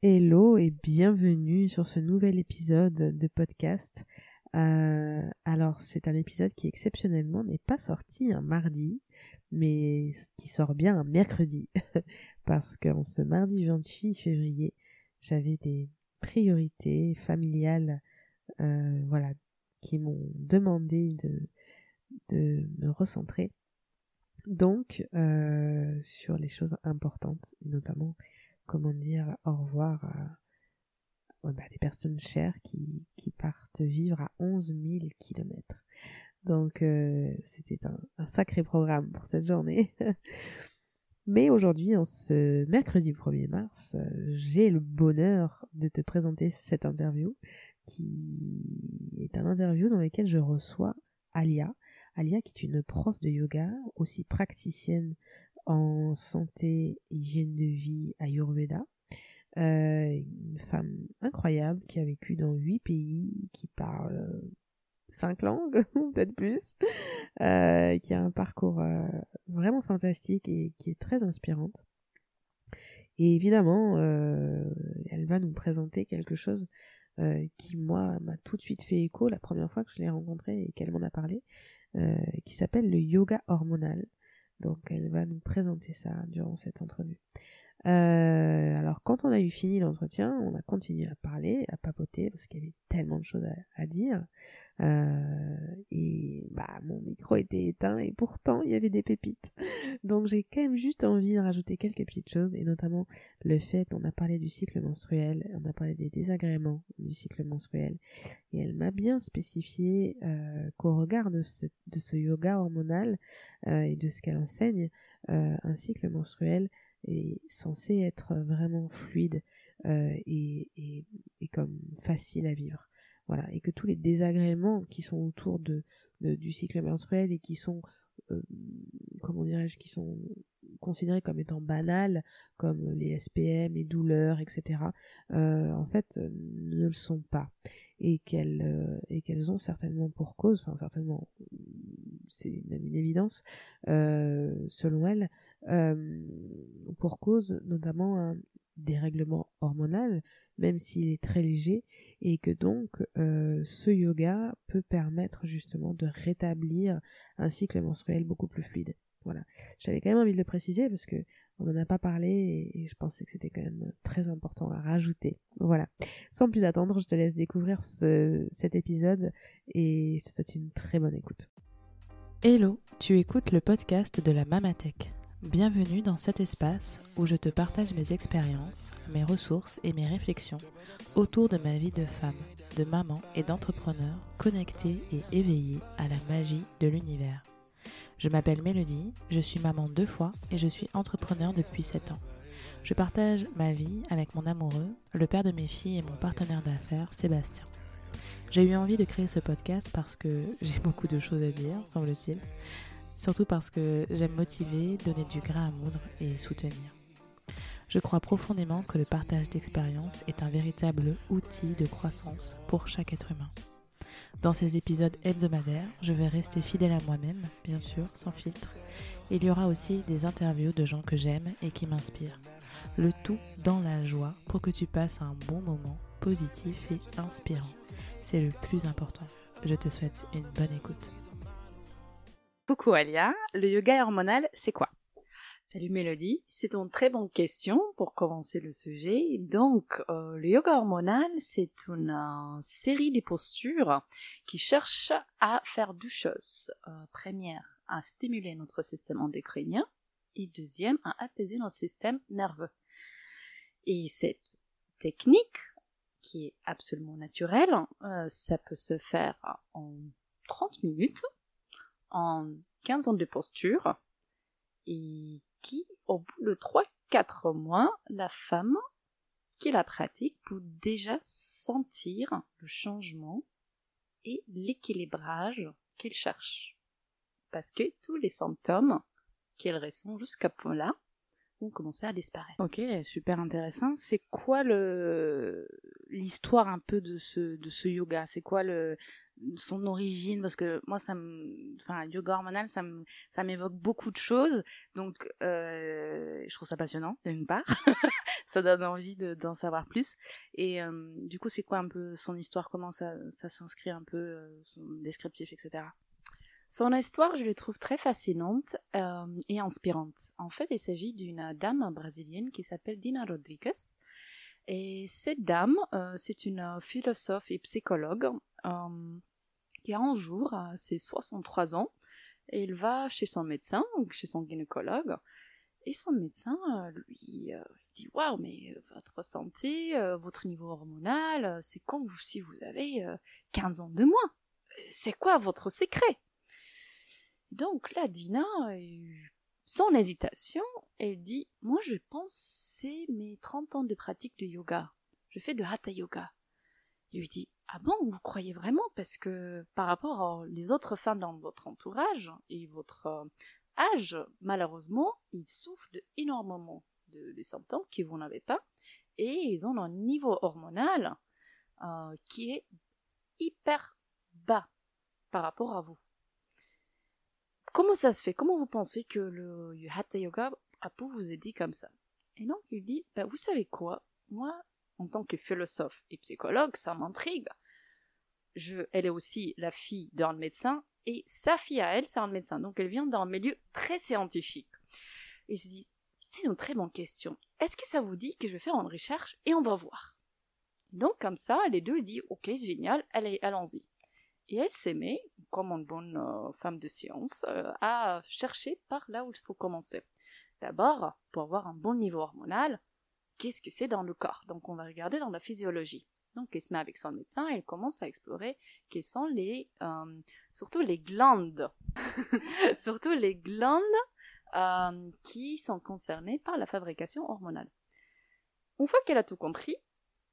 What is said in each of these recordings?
Hello et bienvenue sur ce nouvel épisode de podcast. Euh, alors c'est un épisode qui exceptionnellement n'est pas sorti un mardi, mais qui sort bien un mercredi. Parce qu'en ce mardi 28 février, j'avais des priorités familiales euh, voilà, qui m'ont demandé de, de me recentrer. Donc euh, sur les choses importantes, notamment comment dire au revoir à bah, des personnes chères qui, partent vivre à 11 000 kilomètres. Donc euh, c'était un, sacré programme pour cette journée. Mais aujourd'hui, en ce mercredi 1er mars, j'ai le bonheur de te présenter cette interview qui est un interview dans lequel je reçois Alia. Alia qui est une prof de yoga, aussi praticienne en santé, hygiène de vie, ayurveda. Euh, une femme incroyable qui a vécu dans huit pays, qui parle cinq langues, peut-être plus, euh, qui a un parcours euh, vraiment fantastique et qui est très inspirante. Et évidemment, euh, elle va nous présenter quelque chose euh, qui, moi, m'a tout de suite fait écho la première fois que je l'ai rencontrée et qu'elle m'en a parlé, euh, qui s'appelle le yoga hormonal. Donc elle va nous présenter ça durant cette entrevue. Euh, alors quand on a eu fini l'entretien, on a continué à parler, à papoter parce qu'il y avait tellement de choses à, à dire. Euh, et bah mon micro était éteint et pourtant il y avait des pépites. Donc j'ai quand même juste envie de rajouter quelques petites choses et notamment le fait on a parlé du cycle menstruel, on a parlé des désagréments du cycle menstruel et elle m'a bien spécifié euh, qu'au regard de ce, yoga hormonal euh, et de ce qu'elle enseigne, euh, un cycle menstruel est censé être vraiment fluide euh, et, et, et comme facile à vivre voilà et que tous les désagréments qui sont autour de, du cycle menstruel et qui sont euh, comment dirais-je qui sont considérés comme étant banals comme les SPM les douleurs etc euh, en fait euh, ne le sont pas. Et qu'elles euh, et qu'elles ont certainement pour cause enfin certainement c'est même une évidence euh, selon elles pour cause notamment un dérèglement hormonal même s'il est très léger et que donc euh, ce yoga peut permettre justement de rétablir un cycle menstruel beaucoup plus fluide. Voilà, j'avais quand même envie de le préciser parce que on n'en a pas parlé et, je pensais que c'était quand même très important à rajouter. Voilà, sans plus attendre, je te laisse découvrir ce, cet épisode et je te souhaite une très bonne écoute. Hello, tu écoutes le podcast de la Mamatech. Bienvenue dans cet espace où je te partage mes expériences, mes ressources et mes réflexions autour de ma vie de femme, de maman et d'entrepreneur connectée et éveillée à la magie de l'univers. Je m'appelle Mélodie, je suis maman deux fois et je suis entrepreneur depuis 7 ans. Je partage ma vie avec mon amoureux, le père de mes filles et mon partenaire d'affaires, Sébastien. J'ai eu envie de créer ce podcast parce que j'ai beaucoup de choses à dire, semble-t-il surtout parce que j'aime motiver, donner du grain à moudre et soutenir. Je crois profondément que le partage d'expériences est un véritable outil de croissance pour chaque être humain. Dans ces épisodes hebdomadaires, je vais rester fidèle à moi-même, bien sûr, sans filtre. Il y aura aussi des interviews de gens que j'aime et qui m'inspirent. Le tout dans la joie pour que tu passes un bon moment positif et inspirant. C'est le plus important. Je te souhaite une bonne écoute. Coucou Alia, le yoga hormonal, c'est quoi? Salut Mélodie, c'est une très bonne question pour commencer le sujet. Donc, euh, le yoga hormonal, c'est une euh, série de postures qui cherchent à faire deux choses. Euh, première, à stimuler notre système endocrinien et deuxième, à apaiser notre système nerveux. Et cette technique, qui est absolument naturelle, euh, ça peut se faire en 30 minutes en 15 ans de posture et qui, au bout de 3-4 mois, la femme qui la pratique peut déjà sentir le changement et l'équilibrage qu'elle cherche. Parce que tous les symptômes qu'elle ressent jusqu'à là vont commencer à disparaître. Ok, super intéressant. C'est quoi le l'histoire un peu de ce de ce yoga? C'est quoi le son origine parce que moi ça me enfin yoga hormonal ça me ça m'évoque beaucoup de choses. Donc euh, je trouve ça passionnant d'une part. Ça donne envie d'en savoir plus. Et euh, du coup c'est quoi un peu son histoire? Comment ça ça s'inscrit un peu euh, son descriptif etc son histoire, je la trouve très fascinante euh, et inspirante. En fait, il s'agit d'une dame brésilienne qui s'appelle Dina Rodriguez. Et cette dame, euh, c'est une philosophe et psychologue euh, qui un jour, à ses 63 ans, elle va chez son médecin, chez son gynécologue, et son médecin lui dit Waouh, mais votre santé, votre niveau hormonal, c'est comme si vous avez 15 ans de moins? C'est quoi votre secret? Donc là, Dina, sans hésitation, elle dit Moi, je pense c'est mes 30 ans de pratique de yoga. Je fais de hatha yoga. Il lui dit Ah bon, vous croyez vraiment? Parce que par rapport aux autres femmes dans votre entourage et votre euh, âge, malheureusement, ils souffrent énormément de, symptômes que vous n'avez pas. Et ils ont un niveau hormonal euh, qui est hyper bas par rapport à vous. Comment ça se fait? Comment vous pensez que le Hatha Yoga a pu vous aider comme ça? Et donc il dit, bah, vous savez quoi? Moi, en tant que philosophe et psychologue, ça m'intrigue. Elle est aussi la fille d'un médecin et sa fille à elle, c'est un médecin. Donc elle vient d'un milieu très scientifique. Il se dit, c'est une très bonne question. Est-ce que ça vous dit que je vais faire une recherche et on va voir? Donc comme ça, les deux disent, ok, génial, allez, allons-y. Et elle s'aimait, comme une bonne euh, femme de science, euh, à chercher par là où il faut commencer. D'abord, pour avoir un bon niveau hormonal, qu'est-ce que c'est dans le corps Donc on va regarder dans la physiologie. Donc elle se met avec son médecin et elle commence à explorer quelles sont les, euh, surtout les glandes, surtout les glandes qui sont concernées par la fabrication hormonale. Une fois qu'elle a tout compris,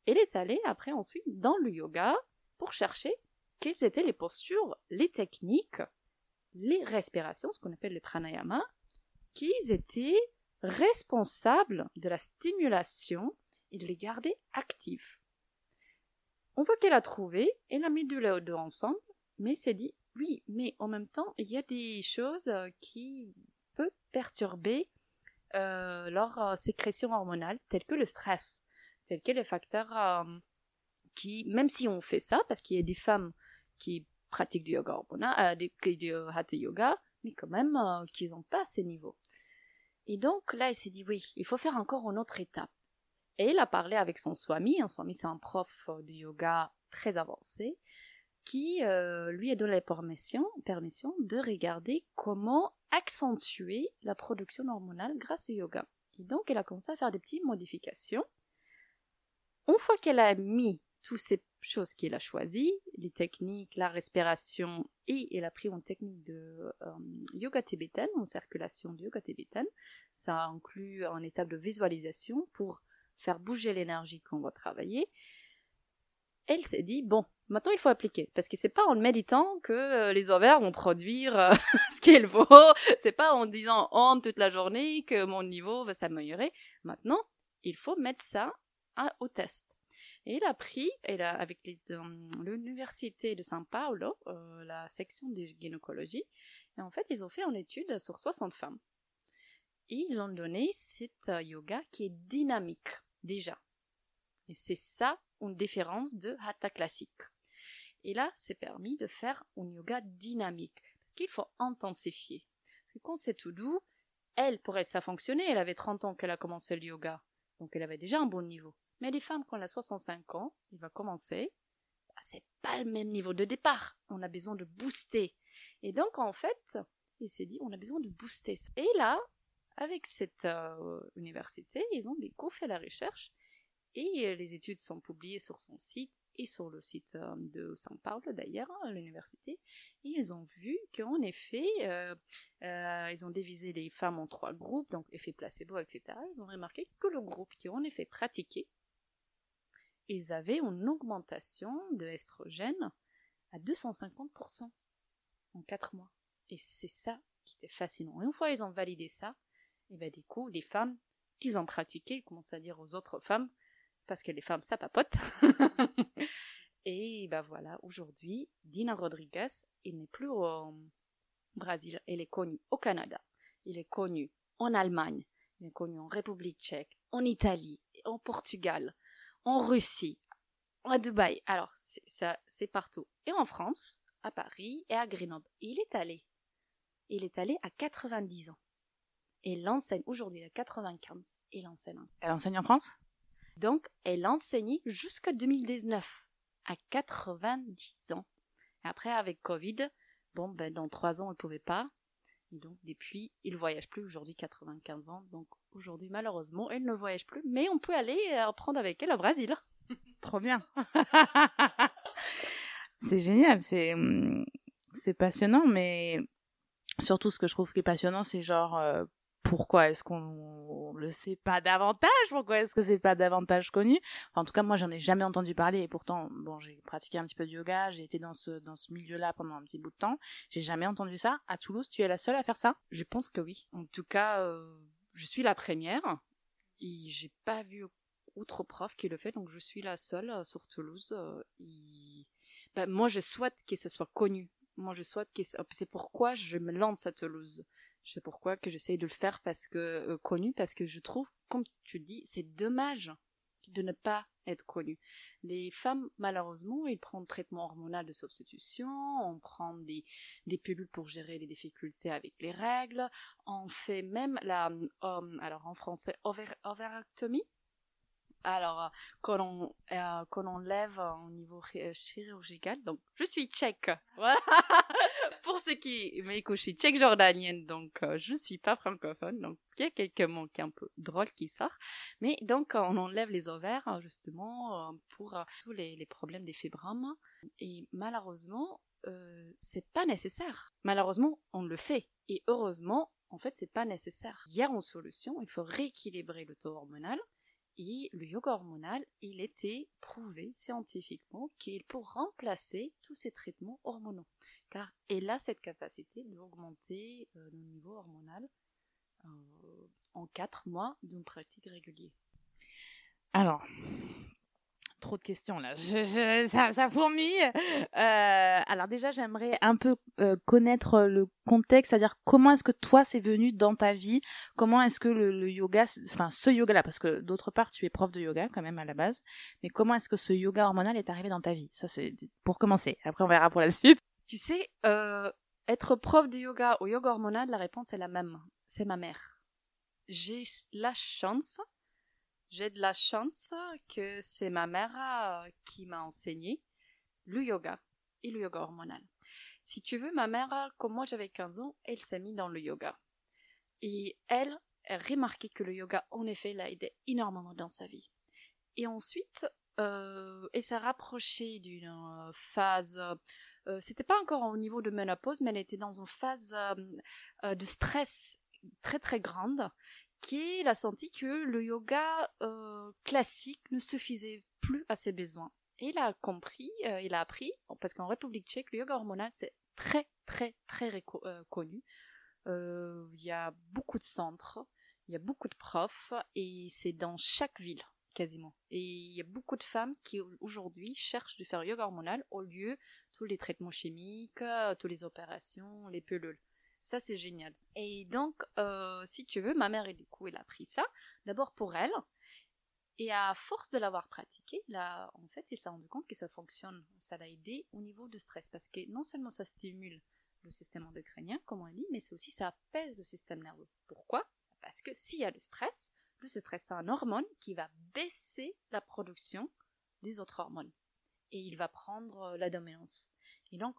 elle est allée après ensuite dans le yoga pour chercher quelles étaient les postures, les techniques, les respirations, ce qu'on appelle le pranayama, qui étaient responsables de la stimulation et de les garder actifs. On voit qu'elle a trouvé, elle a mis deux deux ensemble, mais elle s'est dit, oui, mais en même temps, il y a des choses qui peuvent perturber euh, leur euh, sécrétion hormonale, telles que le stress, tels que les facteurs euh, qui, même si on fait ça, parce qu'il y a des femmes qui pratiquent du yoga hormonal, euh, du hatha yoga, mais quand même euh, qui n'ont pas ces niveaux. Et donc là, elle s'est dit oui, il faut faire encore une autre étape. Et elle a parlé avec son swami, un swami c'est un prof de yoga très avancé, qui euh, lui a donné la permission, de regarder comment accentuer la production hormonale grâce au yoga. Et donc elle a commencé à faire des petites modifications. Une fois qu'elle a mis toutes ces choses qu'elle a choisies, les techniques, la respiration et elle a pris une technique de euh, yoga tibétaine, en circulation de yoga tibétaine. Ça inclut une étape de visualisation pour faire bouger l'énergie qu'on va travailler. Elle s'est dit, bon, maintenant il faut appliquer. Parce que c'est pas en méditant que euh, les ovaires vont produire euh, ce qu'il faut. C'est pas en disant on toute la journée que mon niveau va s'améliorer. Maintenant, il faut mettre ça au test. Et il a pris, avec l'université de São Paulo, euh, la section de gynécologie, et en fait, ils ont fait une étude sur 60 femmes. Et ils ont donné cet yoga qui est dynamique, déjà. Et c'est ça une différence de hatha classique. Et là, c'est permis de faire un yoga dynamique, parce qu'il faut intensifier. Parce que quand c'est tout doux, elle, pour elle, ça fonctionnait, elle avait 30 ans qu'elle a commencé le yoga, donc elle avait déjà un bon niveau. Mais les femmes, quand elles ont 65 ans, il va commencer, bah, c'est pas le même niveau de départ. On a besoin de booster. Et donc, en fait, il s'est dit, on a besoin de booster. Et là, avec cette euh, université, ils ont des fait la recherche et euh, les études sont publiées sur son site et sur le site euh, de São Paulo d'ailleurs, à l'université, et ils ont vu qu'en effet, ils ont divisé les femmes en trois groupes, donc effet placebo, etc. Ils ont remarqué que le groupe qui en effet pratiqué ils avaient une augmentation de estrogène à 250% en 4 mois. Et c'est ça qui était fascinant. Et une fois ils ont validé ça, et ben du coup, les femmes qui ont pratiqué, ils commencent à dire aux autres femmes, parce que les femmes, ça papote, Et ben voilà, aujourd'hui, Dina Rodriguez, il n'est plus au Brésil, elle est connue au Canada, il est connu en Allemagne, il est connu en République tchèque, en Italie, en Portugal, en Russie, à Dubaï. Alors, ça, c'est partout. Et en France, à Paris et à Grenoble. il est allé. Il est allé à 90 ans. Et elle enseigne aujourd'hui à 95. Et enseigne. Elle enseigne en France? Donc, elle enseignait jusqu'à 2019, à 90 ans. Et après, avec Covid, bon, ben, dans trois ans, elle pouvait pas. Et donc, depuis, il voyage plus aujourd'hui, 95 ans. Donc, aujourd'hui, malheureusement, elle ne voyage plus. Mais on peut aller apprendre avec elle au Brésil. Trop bien. c'est génial, c'est hum, c'est passionnant, mais surtout ce que je trouve qui est passionnant, c'est genre euh, pourquoi est-ce qu'on le sait pas davantage Pourquoi est-ce que c'est pas davantage connu? En tout cas, moi, j'en ai jamais entendu parler et pourtant, bon, j'ai pratiqué un petit peu de yoga, j'ai été dans ce dans ce milieu-là pendant un petit bout de temps. J'ai jamais entendu ça. À Toulouse, tu es la seule à faire ça? Je pense que oui. En tout cas, euh, je suis la première et j'ai pas vu autre prof qui le fait, donc je suis la seule euh, sur Toulouse. Euh, ben, moi, je souhaite que ce soit connu. Moi, je souhaite que c'est pourquoi je me lance à Toulouse. Je sais pourquoi que j'essaye de le faire parce que euh, connu, parce que je trouve, comme tu dis, c'est dommage de ne pas être connu. Les femmes, malheureusement, ils prennent traitement hormonal de substitution, on prend des, des pilules pour gérer les difficultés avec les règles, on fait même la, alors en français, ovarectomie, alors, euh, quand on, euh, quand on lève au niveau euh, chirurgical, donc je suis tchèque. Voilà. Pour ceux qui m'écoutent, je suis tchèque jordanienne, donc je ne suis pas francophone. Donc, il y a quelques mots qui un peu drôles qui sortent. Mais donc, on enlève les ovaires, justement, pour tous les, les, problèmes des fibromes. Et malheureusement, euh, c'est pas nécessaire. Malheureusement, on le fait. Et heureusement, en fait, c'est pas nécessaire. Il y a une solution, il faut rééquilibrer le taux hormonal. Et le yoga hormonal, il était prouvé scientifiquement qu'il peut remplacer tous ces traitements hormonaux. Car elle a cette capacité d'augmenter euh, le niveau hormonal euh, en 4 mois d'une pratique régulière. Alors, trop de questions là. ça, ça fourmille. Euh, alors déjà, j'aimerais un peu euh, connaître le contexte, c'est-à-dire comment est-ce que toi c'est venu dans ta vie? Comment est-ce que le, yoga, enfin ce yoga-là, parce que d'autre part tu es prof de yoga quand même à la base, mais comment est-ce que ce yoga hormonal est arrivé dans ta vie? Ça c'est pour commencer. Après on verra pour la suite. Tu sais, euh, être prof de yoga ou yoga hormonal, la réponse est la même. C'est ma mère. J'ai la chance j'ai de la chance que c'est ma mère euh, qui m'a enseigné le yoga et le yoga hormonal. Si tu veux, ma mère, comme moi j'avais 15 ans, elle s'est mise dans le yoga. Et elle a remarqué que le yoga, en effet, l'a aidé énormément dans sa vie. Et ensuite, euh, elle s'est rapprochée d'une euh, phase, euh, c'était pas encore au niveau de ménopause, mais elle était dans une phase de stress très très grande il a senti que le yoga euh, classique ne suffisait plus à ses besoins. Et il a compris, euh, il a appris, parce qu'en République tchèque, le yoga hormonal, c'est très, très, très euh, connu. Il y a beaucoup de centres, il y a beaucoup de profs, et c'est dans chaque ville, quasiment. Et il y a beaucoup de femmes qui, aujourd'hui, cherchent de faire yoga hormonal au lieu de tous les traitements chimiques, toutes les opérations, les pilules. Ça, c'est génial. Et donc, euh, si tu veux, ma mère, du coup, elle a pris ça, d'abord pour elle. Et à force de l'avoir pratiqué, là, en fait, elle s'est rendu compte que ça fonctionne. Ça l'a aidé au niveau de stress. Parce que non seulement ça stimule le système endocrinien, comme on dit, mais c'est aussi ça apaise le système nerveux. Pourquoi? Parce que s'il y a le stress, le stress, c'est un hormone qui va baisser la production des autres hormones. Et il va prendre la dominance. Et donc,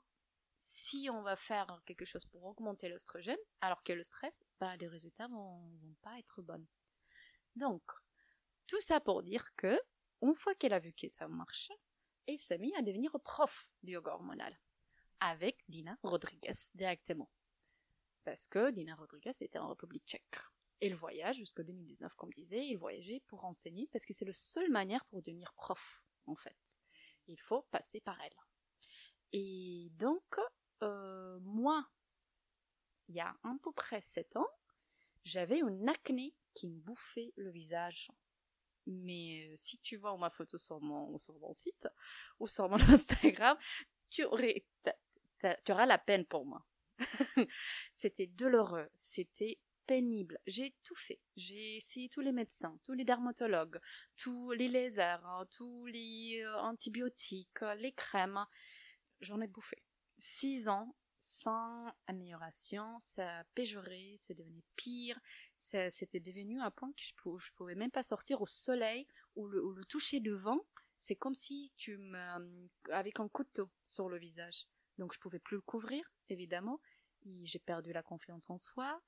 si on va faire quelque chose pour augmenter l'oestrogène, alors que le stress, bah, les résultats vont, vont pas être bons. Donc, tout ça pour dire que, une fois qu'elle a vu que ça marche, elle s'est mise à devenir prof de yoga hormonal avec Dina Rodriguez directement. Parce que Dina Rodriguez était en République tchèque. Le voyage jusqu'en 2019, comme disait, il voyageait pour enseigner parce que c'est la seule manière pour devenir prof, en fait. Il faut passer par elle. Et donc, euh, moi, il y a à peu près 7 ans, j'avais une acné qui me bouffait le visage. mais si tu vois ma photo sur mon, sur mon site ou sur mon Instagram, tu, aurais, tu auras la peine pour moi. c'était douloureux, c'était pénible. J'ai tout fait. J'ai essayé tous les médecins, tous les dermatologues, tous les lasers, hein, tous les euh, antibiotiques, les crèmes. J'en ai bouffé. Six ans sans amélioration, ça a péjoré, c'est devenu pire, c'était devenu un point que je, pouvais, pouvais même pas sortir au soleil ou le, ou le toucher de vent. C'est comme si tu me, avec un couteau sur le visage. Donc je pouvais plus le couvrir, évidemment. J'ai perdu la confiance en soi.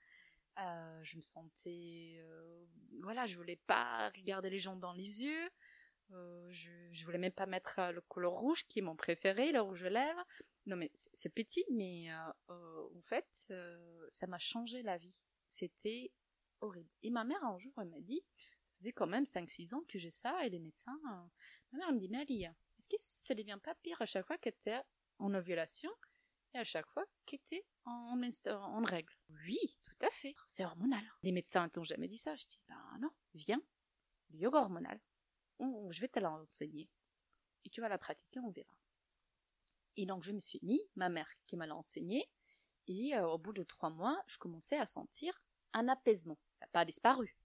Euh, je me sentais, euh, voilà, je voulais pas regarder les gens dans les yeux. Euh, je, voulais même pas mettre le couleur rouge qui est mon préféré, le rouge lèvres. Non mais c'est petit, mais en fait, ça m'a changé la vie. C'était horrible. Et ma mère un jour elle m'a dit, ça faisait quand même 5-6 ans que j'ai ça, et les médecins, ma mère me dit, mais Ali, est-ce que ça devient pas pire à chaque fois que tu es en ovulation et à chaque fois que tu es en, en règle Oui, tout à fait. C'est hormonal. Les médecins t'ont jamais dit ça. Je dis, ben non, viens. Le yoga hormonal. Je vais te l'enseigner. Et tu vas la pratiquer, on verra. Et donc, je me suis mis, ma mère qui m'a l'enseigné, et euh, au bout de trois mois, je commençais à sentir un apaisement. Ça n'a pas disparu.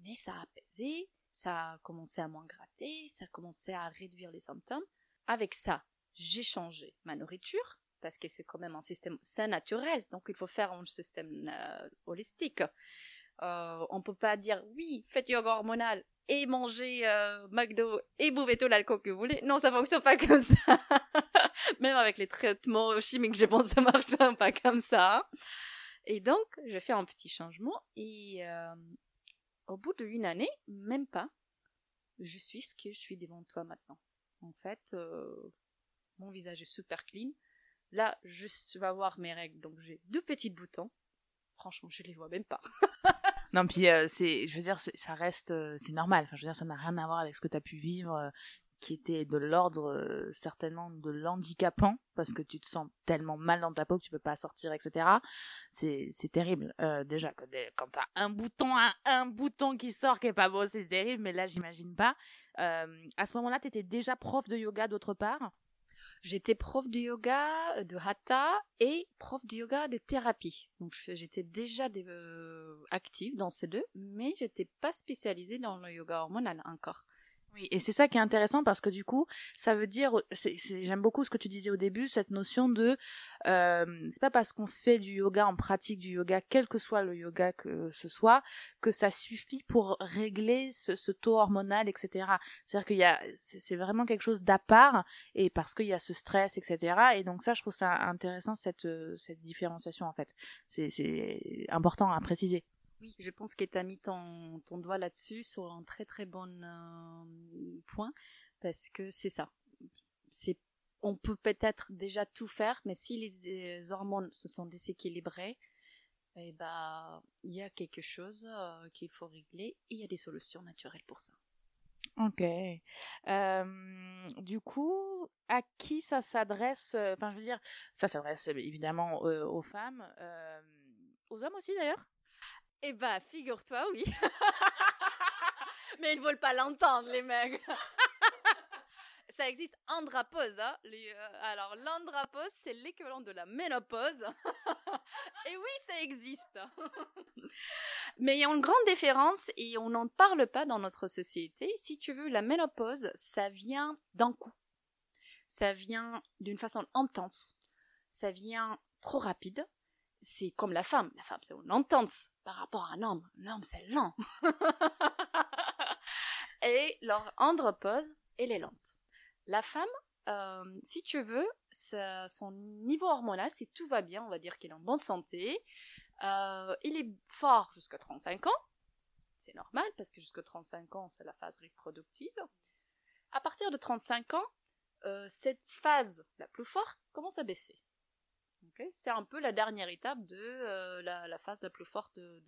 Mais ça a apaisé, ça a commencé à moins gratter, ça a commencé à réduire les symptômes. Avec ça, j'ai changé ma nourriture, parce que c'est quand même un système sain naturel, donc il faut faire un système euh, holistique. Euh, on peut pas dire oui, faites yoga hormonal et mangez euh, McDo et bouvez tout l'alcool que vous voulez. Non, ça fonctionne pas comme ça. même avec les traitements chimiques, je pense que ça marche pas comme ça. Et donc, je fais un petit changement et euh, au bout d'une année, même pas, je suis ce que je suis devant toi maintenant. En fait, mon visage est super clean. Là, je vais voir mes règles, donc j'ai deux petits boutons. Franchement, je les vois même pas. non, puis euh, c'est, je veux dire, ça reste, euh, c'est normal. Je veux dire, ça n'a rien à voir avec ce que tu as pu vivre, euh, qui était de l'ordre certainement de l'handicapant, parce que tu te sens tellement mal dans ta peau que tu peux pas sortir, etc. C'est, c'est terrible. déjà, quand, quand t'as un bouton, un, un bouton qui sort qui est pas beau, c'est terrible. Mais là, j'imagine pas. à ce moment-là, tu étais déjà prof de yoga d'autre part. J'étais prof de yoga, euh, de hatha et prof de yoga de thérapie. Donc j'étais déjà euh, active dans ces deux, mais j'étais pas spécialisée dans le yoga hormonal encore. Oui, et c'est ça qui est intéressant parce que du coup, ça veut dire, j'aime beaucoup ce que tu disais au début, cette notion de, euh, c'est pas parce qu'on fait du yoga en pratique du yoga, quel que soit le yoga que ce soit, que ça suffit pour régler ce, ce taux hormonal, etc. C'est-à-dire qu'il y a, c'est vraiment quelque chose d'à part et parce qu'il y a ce stress, etc. Et donc ça, je trouve ça intéressant cette cette différenciation en fait. C'est important à préciser. Oui, je pense que tu as mis ton, ton doigt là-dessus sur un très très bon euh, point parce que c'est ça. C'est on peut peut-être déjà tout faire, mais si les, hormones se sont déséquilibrées, eh ben, il y a quelque chose euh, qu'il faut régler et il y a des solutions naturelles pour ça. Ok. Euh, du coup, à qui ça s'adresse Enfin, je veux dire, ça s'adresse évidemment aux femmes, aux hommes aussi d'ailleurs? Eh bah, figure-toi, oui. Mais ils veulent pas l'entendre, les mecs. ça existe andropause. Hein. Euh, alors, l'andropause, c'est l'équivalent de la ménopause. et oui, ça existe. Mais il y a une grande différence et on n'en parle pas dans notre société. Si tu veux, la ménopause, ça vient d'un coup. Ça vient d'une façon intense. Ça vient trop rapide c'est comme la femme. La femme, c'est une intense par rapport à un homme. L'homme, c'est lent. et leur andropause, elle est lente. La femme, euh, si tu veux, son niveau hormonal, si tout va bien, on va dire qu'il est en bonne santé, euh, il est fort jusqu'à 35 ans. C'est normal parce que jusqu'à 35 ans, c'est la phase reproductive. À partir de 35 ans, euh, cette phase la plus forte commence à baisser c'est un peu la dernière étape de euh, la, phase la plus forte de,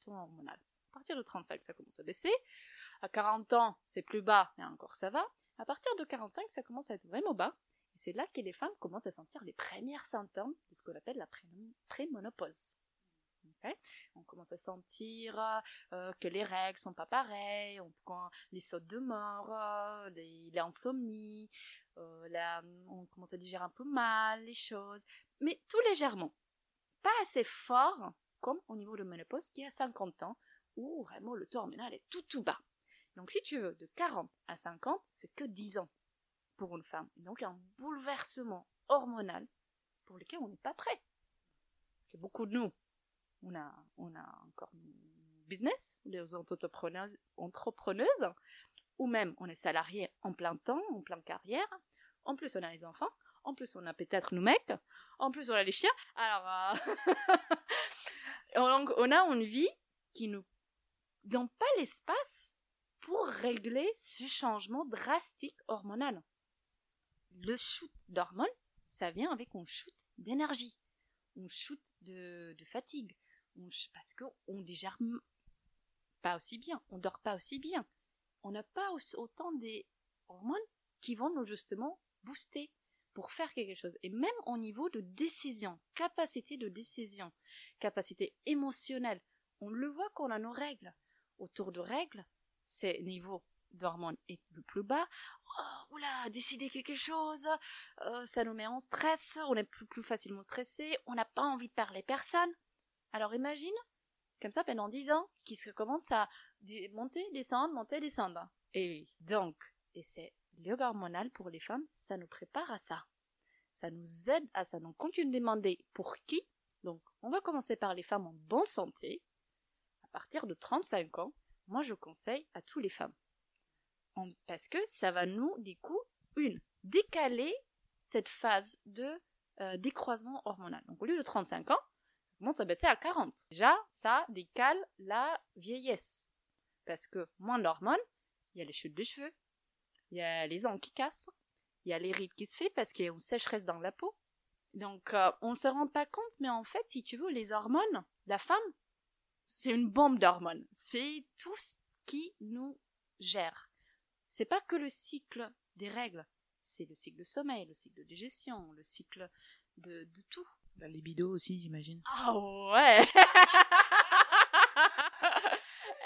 ton hormonal. À partir de 35, ça commence à baisser. À 40 ans, c'est plus bas, mais encore ça va. À partir de 45, ça commence à être vraiment bas. Et c'est là que les femmes commencent à sentir les premiers symptômes de ce qu'on appelle la prémonopause. On commence à sentir euh, que les règles sont pas pareilles, on prend les sautes de mort, euh, euh, on commence à digérer un peu mal les choses, mais tout légèrement. Pas assez fort comme au niveau de ménopause qui est à 50 ans, où vraiment le taux hormonal est tout tout bas. Donc si tu veux, de 40 à 50, c'est que 10 ans pour une femme. Donc un bouleversement hormonal pour lequel on n'est pas prêt. C'est beaucoup de nous. On a, on a encore business, des entrepreneuses, entrepreneuses, ou même on est salarié en plein temps, en plein carrière. En plus, on a les enfants. En plus, on a peut-être nos mecs. En plus, on a les chiens. Alors, euh, on a une vie qui nous donne pas l'espace pour régler ce changement drastique hormonal. Le shoot d'hormones, ça vient avec un shoot d'énergie, un shoot de, fatigue, parce qu'on digère pas aussi bien, on dort pas aussi bien, on n'a pas autant des hormones qui vont nous justement booster pour faire quelque chose. Et même au niveau de décision, capacité de décision, capacité émotionnelle, on le voit qu'on a nos règles. Autour de règles, c'est niveau d'hormones est le plus bas. Oh, oula, décider quelque chose, euh, ça nous met en stress, on est plus, plus facilement stressé, on n'a pas envie de parler personne. Alors imagine, comme ça pendant 10 ans, qui se commence à monter, descendre, monter, descendre. Et donc, et c'est yoga hormonal pour les femmes, ça nous prépare à ça. Ça nous aide à ça. Donc, quand une demander pour qui, donc, on va commencer par les femmes en bonne santé. À partir de 35 ans, moi, je conseille à toutes les femmes. parce que ça va nous, du coup, une, décaler cette phase de euh, décroisement hormonal. Donc, au lieu de 35 ans, ça commence à baisser à 40. Déjà, ça décale la vieillesse. Parce que moins d'hormones, il y a les chutes de cheveux, il y a les ongles qui cassent, il y a les rides qui se fait parce qu'il y a une sécheresse dans la peau. Donc on euh, on se rend pas compte, mais en fait, si tu veux, les hormones, la femme, c'est une bombe d'hormones. C'est tout ce qui nous gère. C'est pas que le cycle des règles, c'est le cycle de sommeil, le cycle de digestion, le cycle de, de tout. La libido aussi, j'imagine. Ah ouais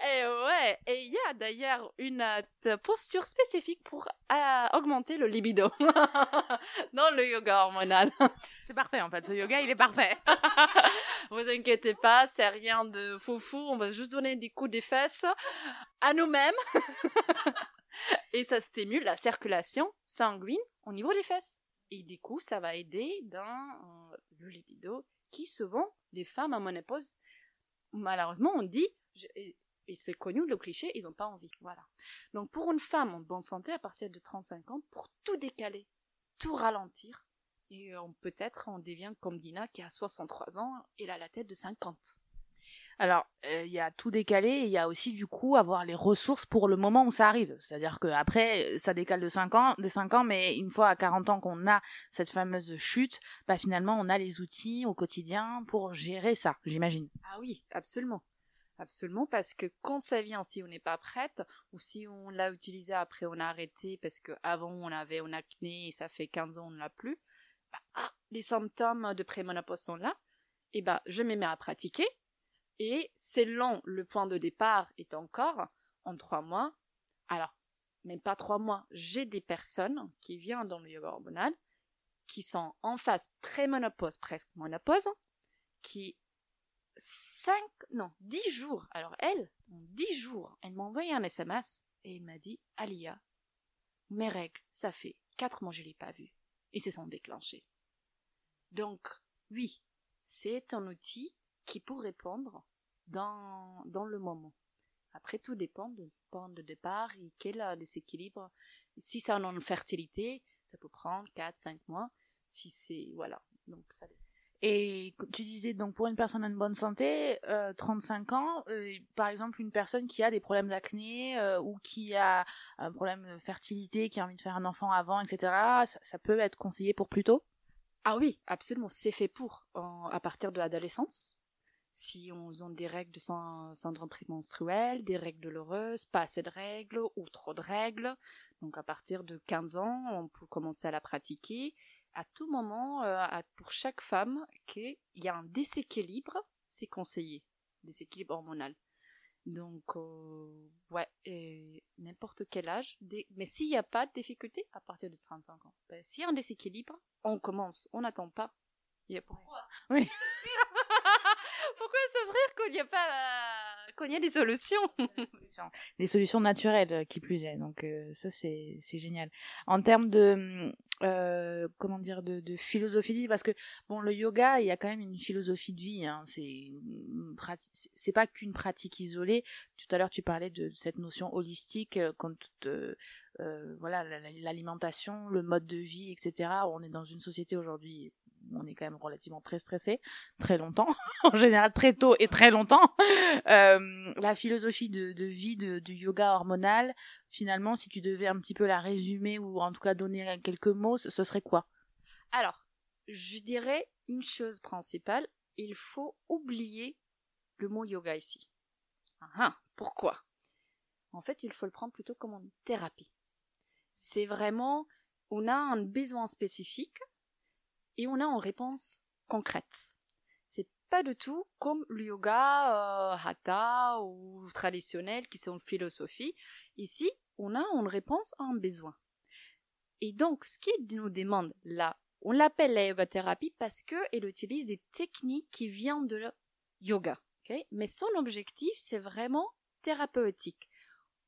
Et ouais, et il y a d'ailleurs une euh, posture spécifique pour euh, augmenter le libido dans le yoga hormonal. C'est parfait en fait, ce yoga il est parfait. Vous inquiétez pas, c'est rien de foufou, on va juste donner des coups des fesses à nous-mêmes. et ça stimule la circulation sanguine au niveau des fesses. Et du coup, ça va aider dans euh, le libido qui souvent, les femmes à ménopause, malheureusement, on dit, c'est connu le cliché, ils n'ont pas envie. Voilà. Donc pour une femme en bonne santé à partir de 35 ans, pour tout décaler, tout ralentir, et peut-être on devient comme Dina qui a 63 ans et a la tête de 50. Alors, euh, il y a tout décalé, et il y a aussi du coup avoir les ressources pour le moment où ça arrive. C'est-à-dire que après, ça décale de 5 ans, des 5 ans, mais une fois à 40 ans qu'on a cette fameuse chute, bah finalement on a les outils au quotidien pour gérer ça, j'imagine. Ah oui, absolument. Absolument, parce que quand ça vient, si on n'est pas prête, ou si on l'a utilisé après on a arrêté parce qu'avant on avait un acné et ça fait 15 ans on ne l'a plus, bah, ah, les symptômes de prémonopause sont là, et bah je me mets à pratiquer, et c'est long, le point de départ est encore en trois mois. Alors, même pas trois mois, j'ai des personnes qui viennent dans le yoga hormonal, qui sont en phase prémonopause, presque monopause, qui 5, non, 10 jours. Alors elle, en 10 jours, elle m'a envoyé un SMS et elle m'a dit, Alia, mes règles, ça fait 4 mois je l'ai pas vu. Et c'est sont déclenché. Donc, oui, c'est un outil qui peut répondre dans, dans le moment. Après, tout dépend du point de départ et quel déséquilibre. Si c'est en fertilité, ça peut prendre 4, 5 mois. Si c'est, voilà. Donc, ça et tu disais donc pour une personne en bonne santé, euh, 35 ans, euh, par exemple une personne qui a des problèmes d'acné euh, ou qui a un problème de fertilité, qui a envie de faire un enfant avant, etc., ça, ça peut être conseillé pour plus tôt Ah oui, absolument, c'est fait pour. à partir de l'adolescence, si on a des règles de syndrome prémenstruel, des règles douloureuses, pas assez de règles ou trop de règles, donc à partir de 15 ans, on peut commencer à la pratiquer à tout moment, euh, pour chaque femme, qu'il y a un déséquilibre, c'est conseillé. déséquilibre hormonal. Donc, euh, ouais, n'importe quel âge. Mais s'il n'y a pas de difficulté, à partir de 35 ans. Ben, s'il y a un déséquilibre, on commence, on n'attend pas. Il y a pourquoi? Oui. pourquoi s'offrir qu'il n'y a pas qu'il y a des solutions? Des solutions naturelles euh, qui plus est donc euh, ça c'est c'est génial en termes de euh, comment dire de, de philosophie de vie parce que bon le yoga il y a quand même une philosophie de vie hein, c'est c'est pas qu'une pratique isolée. Tout à l'heure tu parlais de, cette notion holistique quand euh, voilà l'alimentation le mode de vie etc on est dans une société aujourd'hui on est quand même relativement très stressé, très longtemps, en général très tôt et très longtemps. Euh, la philosophie de, vie du yoga hormonal, finalement, si tu devais un petit peu la résumer ou en tout cas donner quelques mots, ce, serait quoi? Alors, je dirais une chose principale, il faut oublier le mot yoga ici. Ah, ah, pourquoi? En fait, il faut le prendre plutôt comme une thérapie. C'est vraiment, on a un besoin spécifique et on a en réponse concrète. C'est pas du tout comme le yoga euh, hatha ou traditionnel qui sont philosophie. Ici, on a une réponse à un besoin. Et donc, ce qui nous demande là, on l'appelle la yoga thérapie parce qu'elle utilise des techniques qui viennent de yoga. Mais son objectif, c'est vraiment thérapeutique.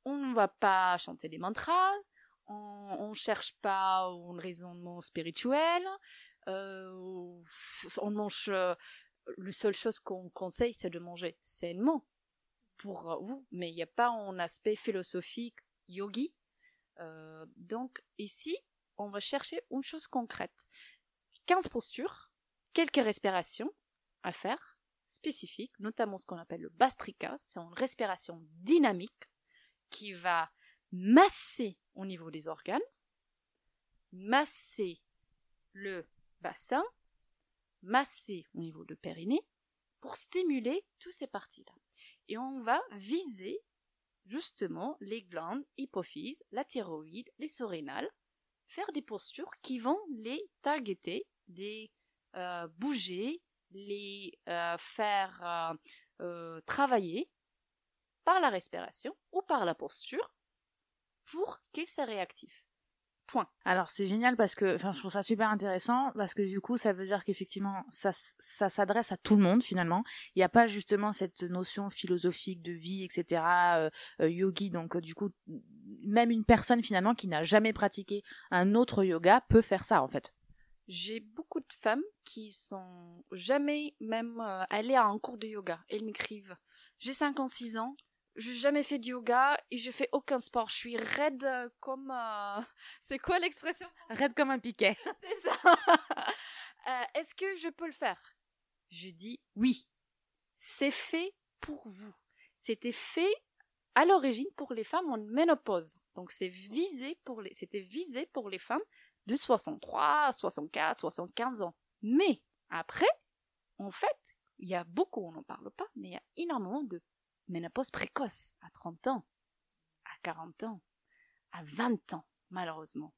On ne va pas chanter des mantras, on ne cherche pas un raisonnement spirituel, on mange. Euh, le seule chose qu'on conseille, c'est de manger sainement pour vous, mais il n'y a pas un aspect philosophique yogi. Euh, donc ici, on va chercher une chose concrète. 15 postures, quelques respirations à faire, spécifiques, notamment ce qu'on appelle le bastrika, c'est une respiration dynamique qui va masser au niveau des organes, masser le bassin, masser au niveau de périnée pour stimuler toutes ces parties-là. Et on va viser justement les glandes hypophyses, la thyroïde, les surrénales, faire des postures qui vont les targeter, les euh, bouger, les euh, faire euh, travailler par la respiration ou par la posture pour qu'ils soient Alors c'est génial parce que, enfin, je trouve ça super intéressant parce que du coup, ça veut dire qu'effectivement, ça, ça s'adresse à tout le monde finalement. Il n'y a pas justement cette notion philosophique de vie, etc. Euh, euh, yogi, donc euh, du coup, même une personne finalement qui n'a jamais pratiqué un autre yoga peut faire ça en fait. J'ai beaucoup de femmes qui sont jamais même allées à un cours de yoga. Elles m'écrivent. J'ai 56 ans, j'ai jamais fait de yoga et je fais aucun sport. Je suis raide comme. Euh, c'est quoi l'expression? Raide comme un piquet. C'est ça. Euh, est-ce que je peux le faire? Je dis oui. C'est fait pour vous. C'était fait à l'origine pour les femmes en ménopause. Donc c'est visé pour les, c'était visé pour les femmes de 63, 64, 75 ans. Mais après, en fait, il y a beaucoup, on n'en parle pas, mais il y a énormément de ménopause précoce, à 30 ans, à 40 ans, à 20 ans, malheureusement.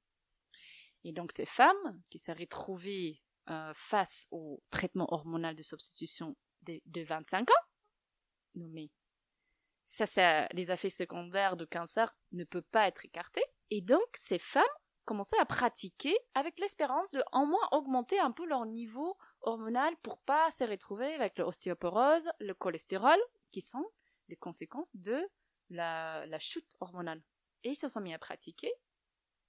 Et donc ces femmes qui s'est retrouvées euh, face au traitement hormonal de substitution de, 25 ans, nommé ça, ça, les effets secondaires de cancer ne peuvent pas être écartés. Et donc, ces femmes commençaient à pratiquer avec l'espérance de, en moins, augmenter un peu leur niveau hormonal pour pas se retrouver avec l'ostéoporose, le cholestérol, qui sont les conséquences de la, chute hormonale. Et ils se sont mis à pratiquer.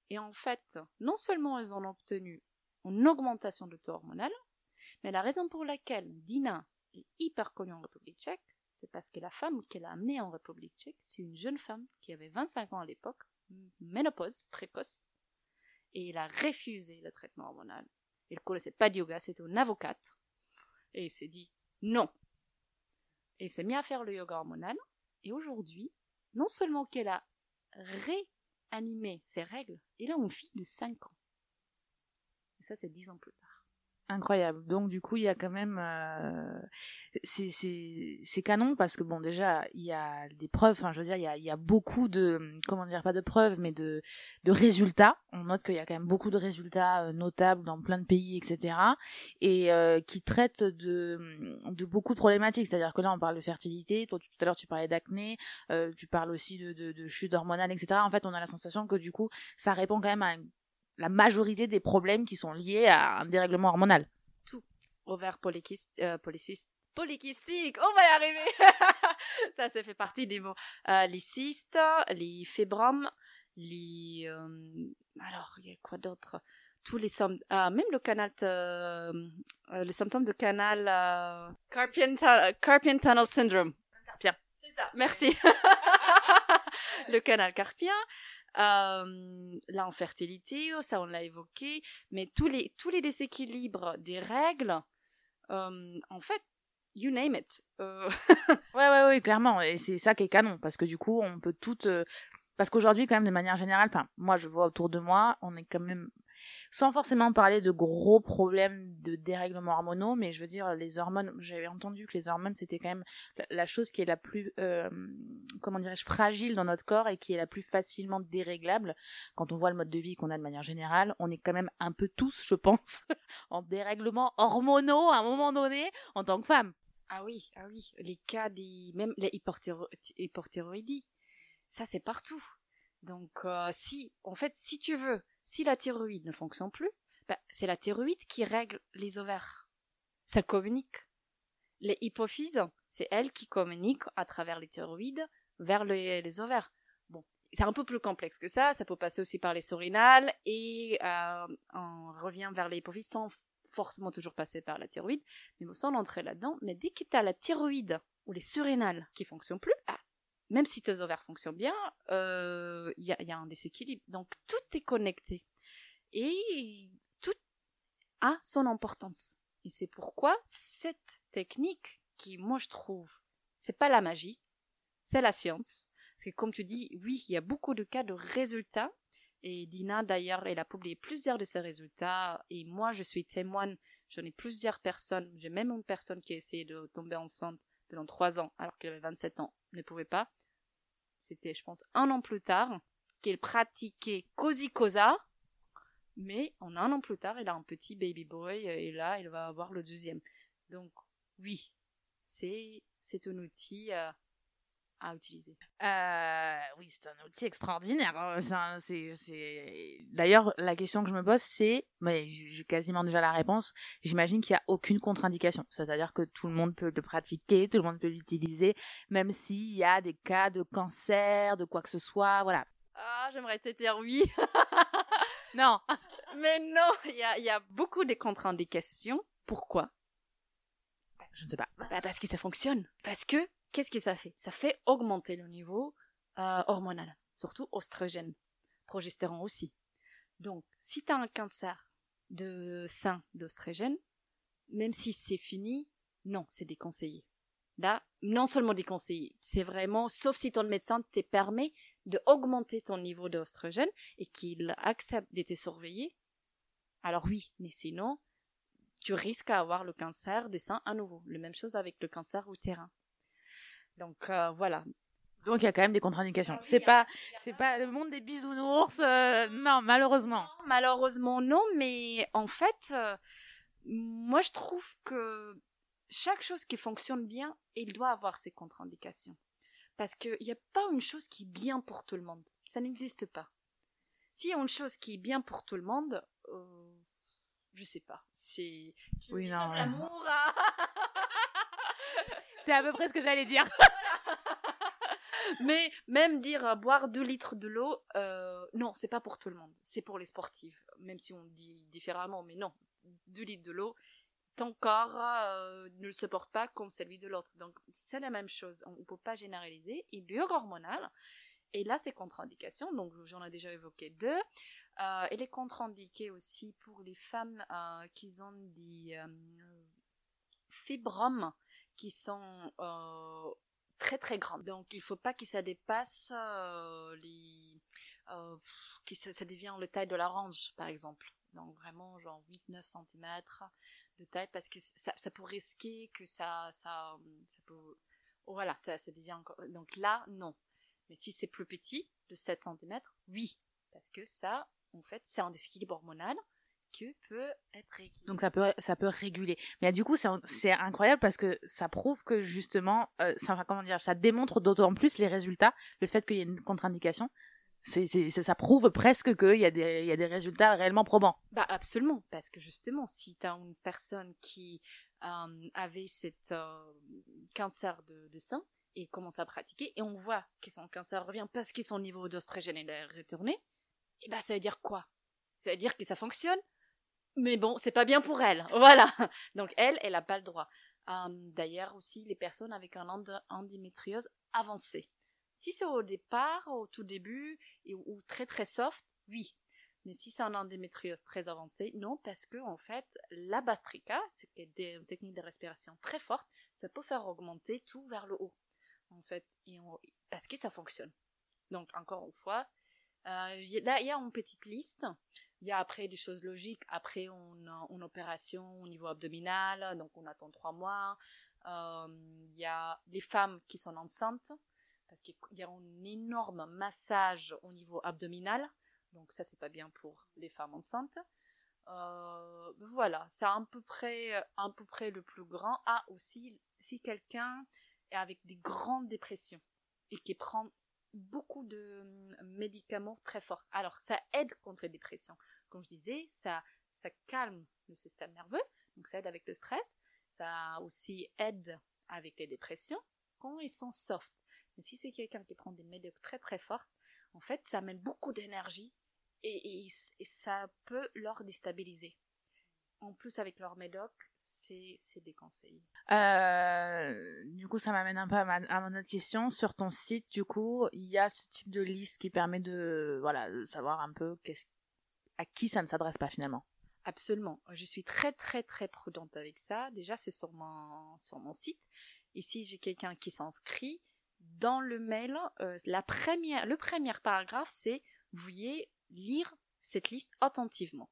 Et en fait, non seulement ils ont obtenu une augmentation de taux hormonal, mais la raison pour laquelle Dina est hyper connue en République tchèque, c'est parce que la femme qu'elle a amenée en République tchèque, c'est une jeune femme qui avait 25 ans à l'époque, ménopause, précoce, et elle a refusé le traitement hormonal. Elle ne connaissait pas de yoga, c'était une avocate. Et il s'est dit, non, et s'est mis à faire le yoga hormonal. Et aujourd'hui, non seulement qu'elle a réanimé ses règles, elle a une fille de 5 ans. Et ça, c'est 10 ans plus tard. Incroyable. Donc du coup, il y a quand même euh, c'est canon parce que bon déjà il y a des preuves. Enfin, je veux dire, il y a y a beaucoup de comment dire pas de preuves, mais de de résultats. On note qu'il y a quand même beaucoup de résultats euh, notables dans plein de pays, etc. Et euh, qui traitent de de beaucoup de problématiques. C'est-à-dire que là, on parle de fertilité. Toi, tout à l'heure, tu parlais d'acné. Euh, tu parles aussi de, de de chute hormonale, etc. En fait, on a la sensation que du coup, ça répond quand même à la majorité des problèmes qui sont liés à un dérèglement hormonal. Tout. Ovaire polykyste, euh, polycyste, polykystique, on va y arriver. Ça, ça fait partie des mots. Euh, les cystes, les fibromes, les... Euh, alors, il y a quoi d'autre? Tous les symptômes, euh, même le canal, euh, euh, les symptômes de canal euh, Carpian, Carpian Tunnel Syndrome. Carpien. C'est ça. Merci. le canal carpien, euh, l'infertilité, ça on l'a évoqué, mais tous les tous les déséquilibres des règles, euh, en fait, you name it. Euh, Ouais, ouais, ouais, clairement. Et c'est ça qui est canon, parce que du coup, on peut tout... euh, Parce qu'aujourd'hui, quand même, de manière générale, enfin, moi, je vois autour de moi, on est quand même... Sans forcément parler de gros problèmes de dérèglement hormonaux, mais je veux dire, les hormones, j'avais entendu que les hormones, c'était quand même la- chose qui est la plus, euh, comment dirais-je, fragile dans notre corps et qui est la plus facilement déréglable. Quand on voit le mode de vie qu'on a de manière générale, on est quand même un peu tous, je pense, en dérèglement hormonaux à un moment donné, en tant que femme. Ah oui, ah oui, les cas des même les hyporthyroïdies, ça c'est partout. Donc euh, si en fait si tu veux, si la thyroïde ne fonctionne plus, ben, c'est la thyroïde qui règle les ovaires. Ça communique. Les hypophyses, c'est elle qui communique à travers les thyroïdes vers les, ovaires. Bon, c'est un peu plus complexe que ça, ça peut passer aussi par les surrénales et euh, on revient vers les hypophyses sans forcément toujours passer par la thyroïde mais sans entrer là-dedans. Mais dès que tu as la thyroïde ou les surrénales qui fonctionnent plus, ah, même si tes ovaires fonctionnent bien, il y, a, y a un déséquilibre. Donc tout est connecté. Et tout a son importance. Et c'est pourquoi cette technique, qui moi je trouve, c'est pas la magie, c'est la science. Parce que comme tu dis, oui, il y a beaucoup de cas de résultats. Et Dina, d'ailleurs, elle a publié plusieurs de ces résultats. Et moi, je suis témoin. J'en ai plusieurs personnes. J'ai même une personne qui a essayé de tomber enceinte pendant trois ans, alors qu'elle avait 27 ans, ne pouvait pas. C'était, je pense, un an plus tard qu'elle pratiquait Cosi Cosa. Mais en un an plus tard, elle a un petit baby boy et là, elle va avoir le deuxième. Donc, oui, c'est, c'est un outil euh, à utiliser. Euh, oui, c'est un outil extraordinaire. hein. C'est D'ailleurs, la question que je me pose, c'est, mais j'ai quasiment déjà la réponse. J'imagine qu'il n'y a aucune contre-indication. C'est-à-dire que tout le monde peut le pratiquer, tout le monde peut l'utiliser, même s'il y a des cas de cancer, de quoi que ce soit. Voilà. Ah, j'aimerais te dire oui. Non. Mais non, il y a, il y a beaucoup de contre-indications. Pourquoi? Je ne sais pas. Bah, Parce que ça fonctionne. Parce que, qu'est-ce que ça fait? Ça fait augmenter le niveau euh, hormonal, surtout oestrogène, progestérone aussi. Donc, si tu as un cancer de sein d'oestrogène, même si c'est fini, non, c'est déconseillé. Là, non seulement déconseillé, c'est vraiment, sauf si ton médecin te permet de augmenter ton niveau d'oestrogène et qu'il accepte de te surveiller, alors oui, mais sinon, tu risques à avoir le cancer des seins à nouveau. La même chose avec le cancer utérin. Donc euh, voilà. Donc il y a quand même des contre-indications. C'est pas, c'est pas le monde des bisounours. euh, non, malheureusement. Malheureusement non, mais en fait, euh, moi je trouve que chaque chose qui fonctionne bien, il doit avoir ses contre-indications. Parce qu'il n'y a pas une chose qui est bien pour tout le monde. Ça n'existe pas. S'il y a une chose qui est bien pour tout le monde, euh, je sais pas. C'est. Oui, non, l'amour. C'est à peu près ce que j'allais dire. Mais même dire euh, boire 2 litres de l'eau, euh, non, c'est pas pour tout le monde. C'est pour les sportifs. Même si on dit différemment, mais non. 2 litres de l'eau, ton corps euh, ne le supporte pas comme celui de l'autre. Donc c'est la même chose. On ne peut pas généraliser. Et le yoga hormonal, et là c'est contre-indication, donc j'en ai déjà évoqué deux. Euh, elle est contre-indiquée aussi pour les femmes euh, qui ont des fibromes qui sont euh, très très grandes. Donc il faut pas que ça dépasse euh, les... euh, que ça, devient le taille de l'orange par exemple. Donc vraiment genre 8-9 cm de taille parce que ça, ça peut risquer que ça, ça, ça peut, oh, voilà, ça, ça devient encore, donc là, non. Mais si c'est plus petit, de 7 cm, oui. Parce que ça, en fait, c'est un déséquilibre hormonal peut être régulé. Donc ça peut, ça peut réguler. Mais du coup, c'est incroyable parce que ça prouve que justement, euh, ça, comment dire, ça démontre d'autant plus les résultats, le fait qu'il y ait une contre-indication. Ça prouve presque qu'il y, a des, il y a des résultats réellement probants. Bah absolument, parce que justement, si tu as une personne qui euh, avait cet euh, cancer de, de sein et commence à pratiquer, et on voit que son cancer revient parce que son niveau d'oestrogène est retourné, et eh bah ça veut dire quoi? Ça veut dire que ça fonctionne, mais bon, c'est pas bien pour elle. Voilà. Donc elle, elle a pas le droit. D'ailleurs aussi les personnes avec un endométriose avancée. Si c'est au départ, au tout début, ou très très soft, oui. Mais si c'est un endométriose très avancé, non, parce que en fait, la bastrica, c'est des techniques de respiration très fortes, ça peut faire augmenter tout vers le haut, en fait, parce que ça fonctionne. Donc encore une fois, euh, là il y a une petite liste. Il y a après des choses logiques. Après, on a une opération au niveau abdominal, donc on attend trois mois. Euh, il y a les femmes qui sont enceintes, parce qu'il y a un énorme massage au niveau abdominal. Donc ça, c'est pas bien pour les femmes enceintes. Euh, voilà, c'est à peu près, à peu près le plus grand. Ah, aussi, si quelqu'un est avec des grandes dépressions et qui prend beaucoup de médicaments très forts. Alors, ça aide contre les dépressions. Comme je disais, ça, calme le système nerveux, donc ça aide avec le stress. Ça aussi aide avec les dépressions quand ils sont soft. Mais si c'est quelqu'un qui prend des médocs très très fortes, en fait, ça amène beaucoup d'énergie et, ça peut leur déstabiliser. En plus, avec leur médoc, c'est déconseillé. Euh, du coup, ça m'amène un peu à mon autre question. Sur ton site, du coup, il y a ce type de liste qui permet de, voilà, de savoir un peu qu'est-ce, à qui ça ne s'adresse pas finalement. Absolument. Je suis très très très prudente avec ça. Déjà, c'est sur mon, sur mon site. Si j'ai quelqu'un qui s'inscrit, dans le mail, euh, la première, le premier paragraphe, c'est veuillez lire cette liste attentivement.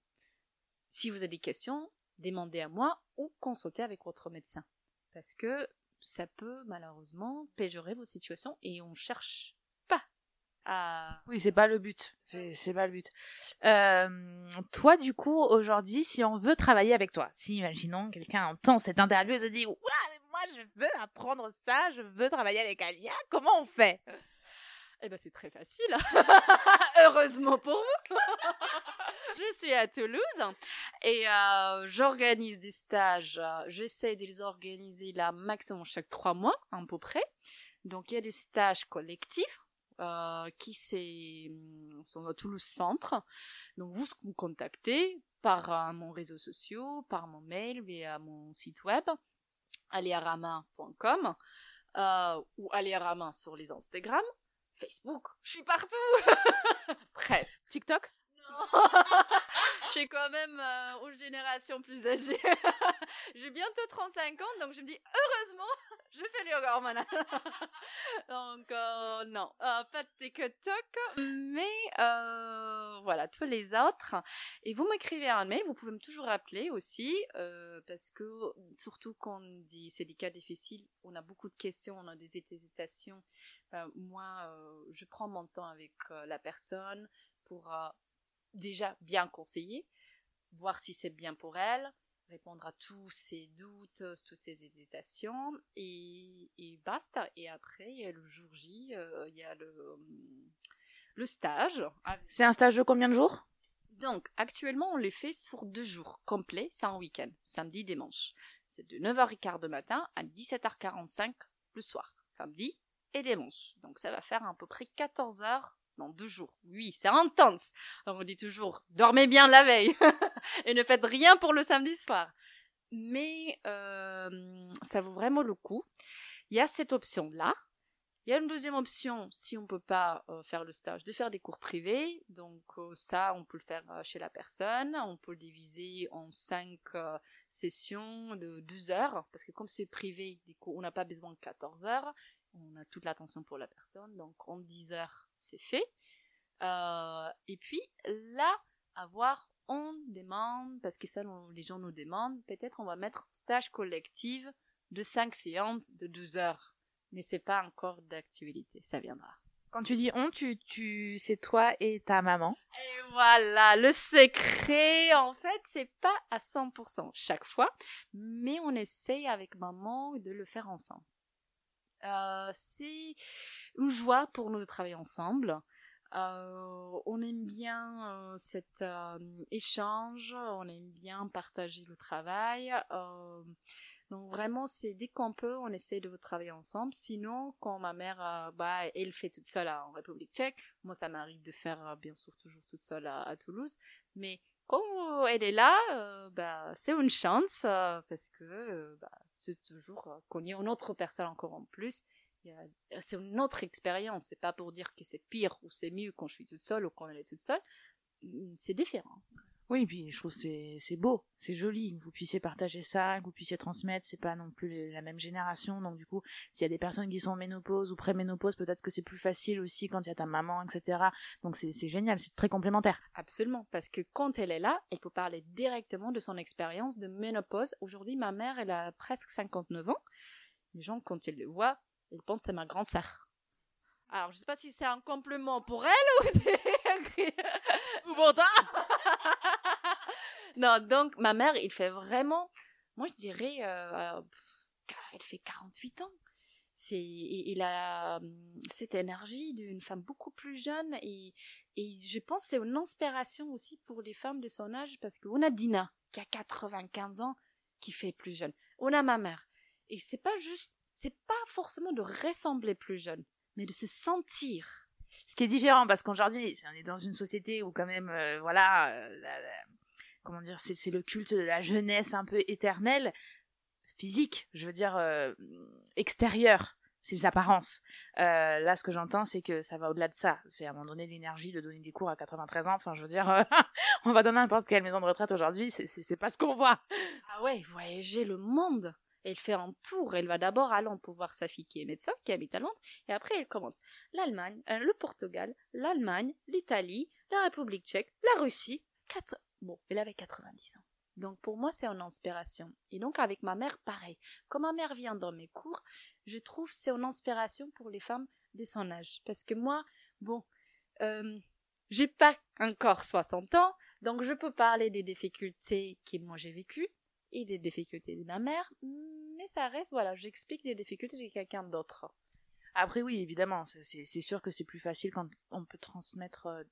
Si vous avez des questions, demandez à moi ou consultez avec votre médecin. Parce que ça peut malheureusement péjorer vos situations et on cherche à... Oui, c'est pas le but. C'est pas le but. Euh, toi, du coup, aujourd'hui, si on veut travailler avec toi, si, imaginons, quelqu'un entend cette interview et se dit, je veux apprendre ça, je veux travailler avec Alia, comment on fait? Eh ben c'est très facile, heureusement pour vous. je suis à Toulouse et euh, j'organise des stages. J'essaie de les organiser là maximum chaque trois mois à peu près. Donc il y a des stages collectifs euh, qui sont à Toulouse Centre. Donc vous me contactez par euh, mon réseau social, par mon mail, via mon site web aliarama.com euh, ou aliarama sur les Instagram, Facebook, je suis partout. Bref. TikTok? Non. suis quand même euh, aux générations plus âgées. J'ai bientôt 35 ans, donc je me dis heureusement, je fais le yoga donc euh, non, euh, pas de TikTok, mais euh, voilà, tous les autres. Et vous m'écrivez un mail, vous pouvez me toujours appeler aussi, parce que surtout quand on dit c'est des cas difficiles, on a beaucoup de questions, on a des hésitations. moi, je prends mon temps avec la personne pour déjà bien conseiller, voir si c'est bien pour elle, répondre à tous ses doutes, toutes ses hésitations, et, basta. Et après, il y a le jour J, euh, il y a le, le stage. C'est un stage de combien de jours? Donc, actuellement, on les fait sur deux jours complets, c'est un week-end, samedi, dimanche. C'est de 9h15 du matin à 17h45 le soir, samedi et dimanche. Donc, ça va faire à peu près 14 heures dans deux jours. Oui, c'est intense. on dit toujours, dormez bien la veille et ne faites rien pour le samedi soir. Mais euh, ça vaut vraiment le coup. Il y a cette option-là. Il y a une deuxième option, si on ne peut pas euh, faire le stage, de faire des cours privés. Donc euh, ça, on peut le faire chez la personne. On peut le diviser en cinq sessions de 12 heures. Parce que comme c'est privé, on n'a pas besoin de 14 heures on a toute l'attention pour la personne, donc en 10 heures, c'est fait. Euh, et puis là, avoir, on demande, parce que ça, les gens nous demandent, peut-être on va mettre stage collectif de 5 séances de 12 heures. Mais c'est pas encore d'actualité, ça viendra. Quand tu dis on, tu, tu, c'est toi et ta maman. Et voilà, le secret, en fait, c'est pas à 100% chaque fois, mais on essaye avec maman de le faire ensemble. Euh, c'est une joie pour nous de travailler ensemble. Euh, on aime bien euh, cet échange, on aime bien partager le travail. Donc vraiment, c'est dès qu'on peut, on essaie de travailler ensemble. Sinon, quand ma mère, bah, elle fait toute seule en République tchèque, moi ça m'arrive de faire bien sûr toujours toute seule à, à Toulouse. Mais quand elle est là, c'est une chance euh, parce que euh, bah, c'est toujours euh, y ait une autre personne encore en plus. C'est une autre expérience. C'est pas pour dire que c'est pire ou c'est mieux quand je suis toute seule ou quand elle est toute seule. Mm, C'est différent. Oui, puis je trouve c'est c'est beau, c'est joli que vous puissiez partager ça, que vous puissiez transmettre. C'est pas non plus la même génération, donc du coup, s'il y a des personnes qui sont en ménopause ou pré-ménopause, peut-être que c'est plus facile aussi quand il y a ta maman, etc. Donc c'est c'est génial, c'est très complémentaire. Absolument, parce que quand elle est là, elle peut parler directement de son expérience de ménopause. Aujourd'hui, ma mère, elle a presque 59 ans. Les gens, quand ils le voient, ils pensent c'est ma grande sœur. Alors, je sais pas si c'est un compliment pour elle. Ou pour toi non, donc, ma mère, il fait vraiment... Moi, je dirais... euh, euh, elle fait 48 ans. C'est, il a hum, cette énergie d'une femme beaucoup plus jeune et, et je pense c'est une inspiration aussi pour les femmes de son âge parce qu'on a Dina qui a 95 ans qui fait plus jeune. On a ma mère. Et c'est pas juste, c'est pas forcément de ressembler plus jeune, mais de se sentir. Ce qui est différent, parce qu'aujourd'hui, on est dans une société où quand même, euh, voilà, euh, comment dire, c'est le culte de la jeunesse un peu éternelle, physique, je veux dire, euh, extérieure. C'est les apparences. Euh, là, ce que j'entends, c'est que ça va au-delà de ça. C'est à un moment donné l'énergie de donner des cours à 93 ans. Enfin, je veux dire, euh, on va donner n'importe quelle maison de retraite aujourd'hui. C'est- pas ce qu'on voit. Ah ouais, voyager le monde. Elle fait un tour. Elle va d'abord à Londres pour voir sa fille qui est médecin, qui habite à Londres, et après elle commence l'Allemagne, le Portugal, l'Allemagne, l'Italie, la République tchèque, la Russie. Quatre... Bon, elle avait 90 ans. Donc pour moi, c'est une inspiration. Et donc avec ma mère, pareil. Quand ma mère vient dans mes cours, je trouve c'est une inspiration pour les femmes de son âge. Parce que moi, bon, euh, j'ai pas encore 60 ans, donc je peux parler des difficultés que moi j'ai vécues et des difficultés de ma mère, mais ça reste, voilà, j'explique les difficultés de quelqu'un d'autre. Après, oui, évidemment, c'est- sûr que c'est plus facile quand on peut transmettre, euh,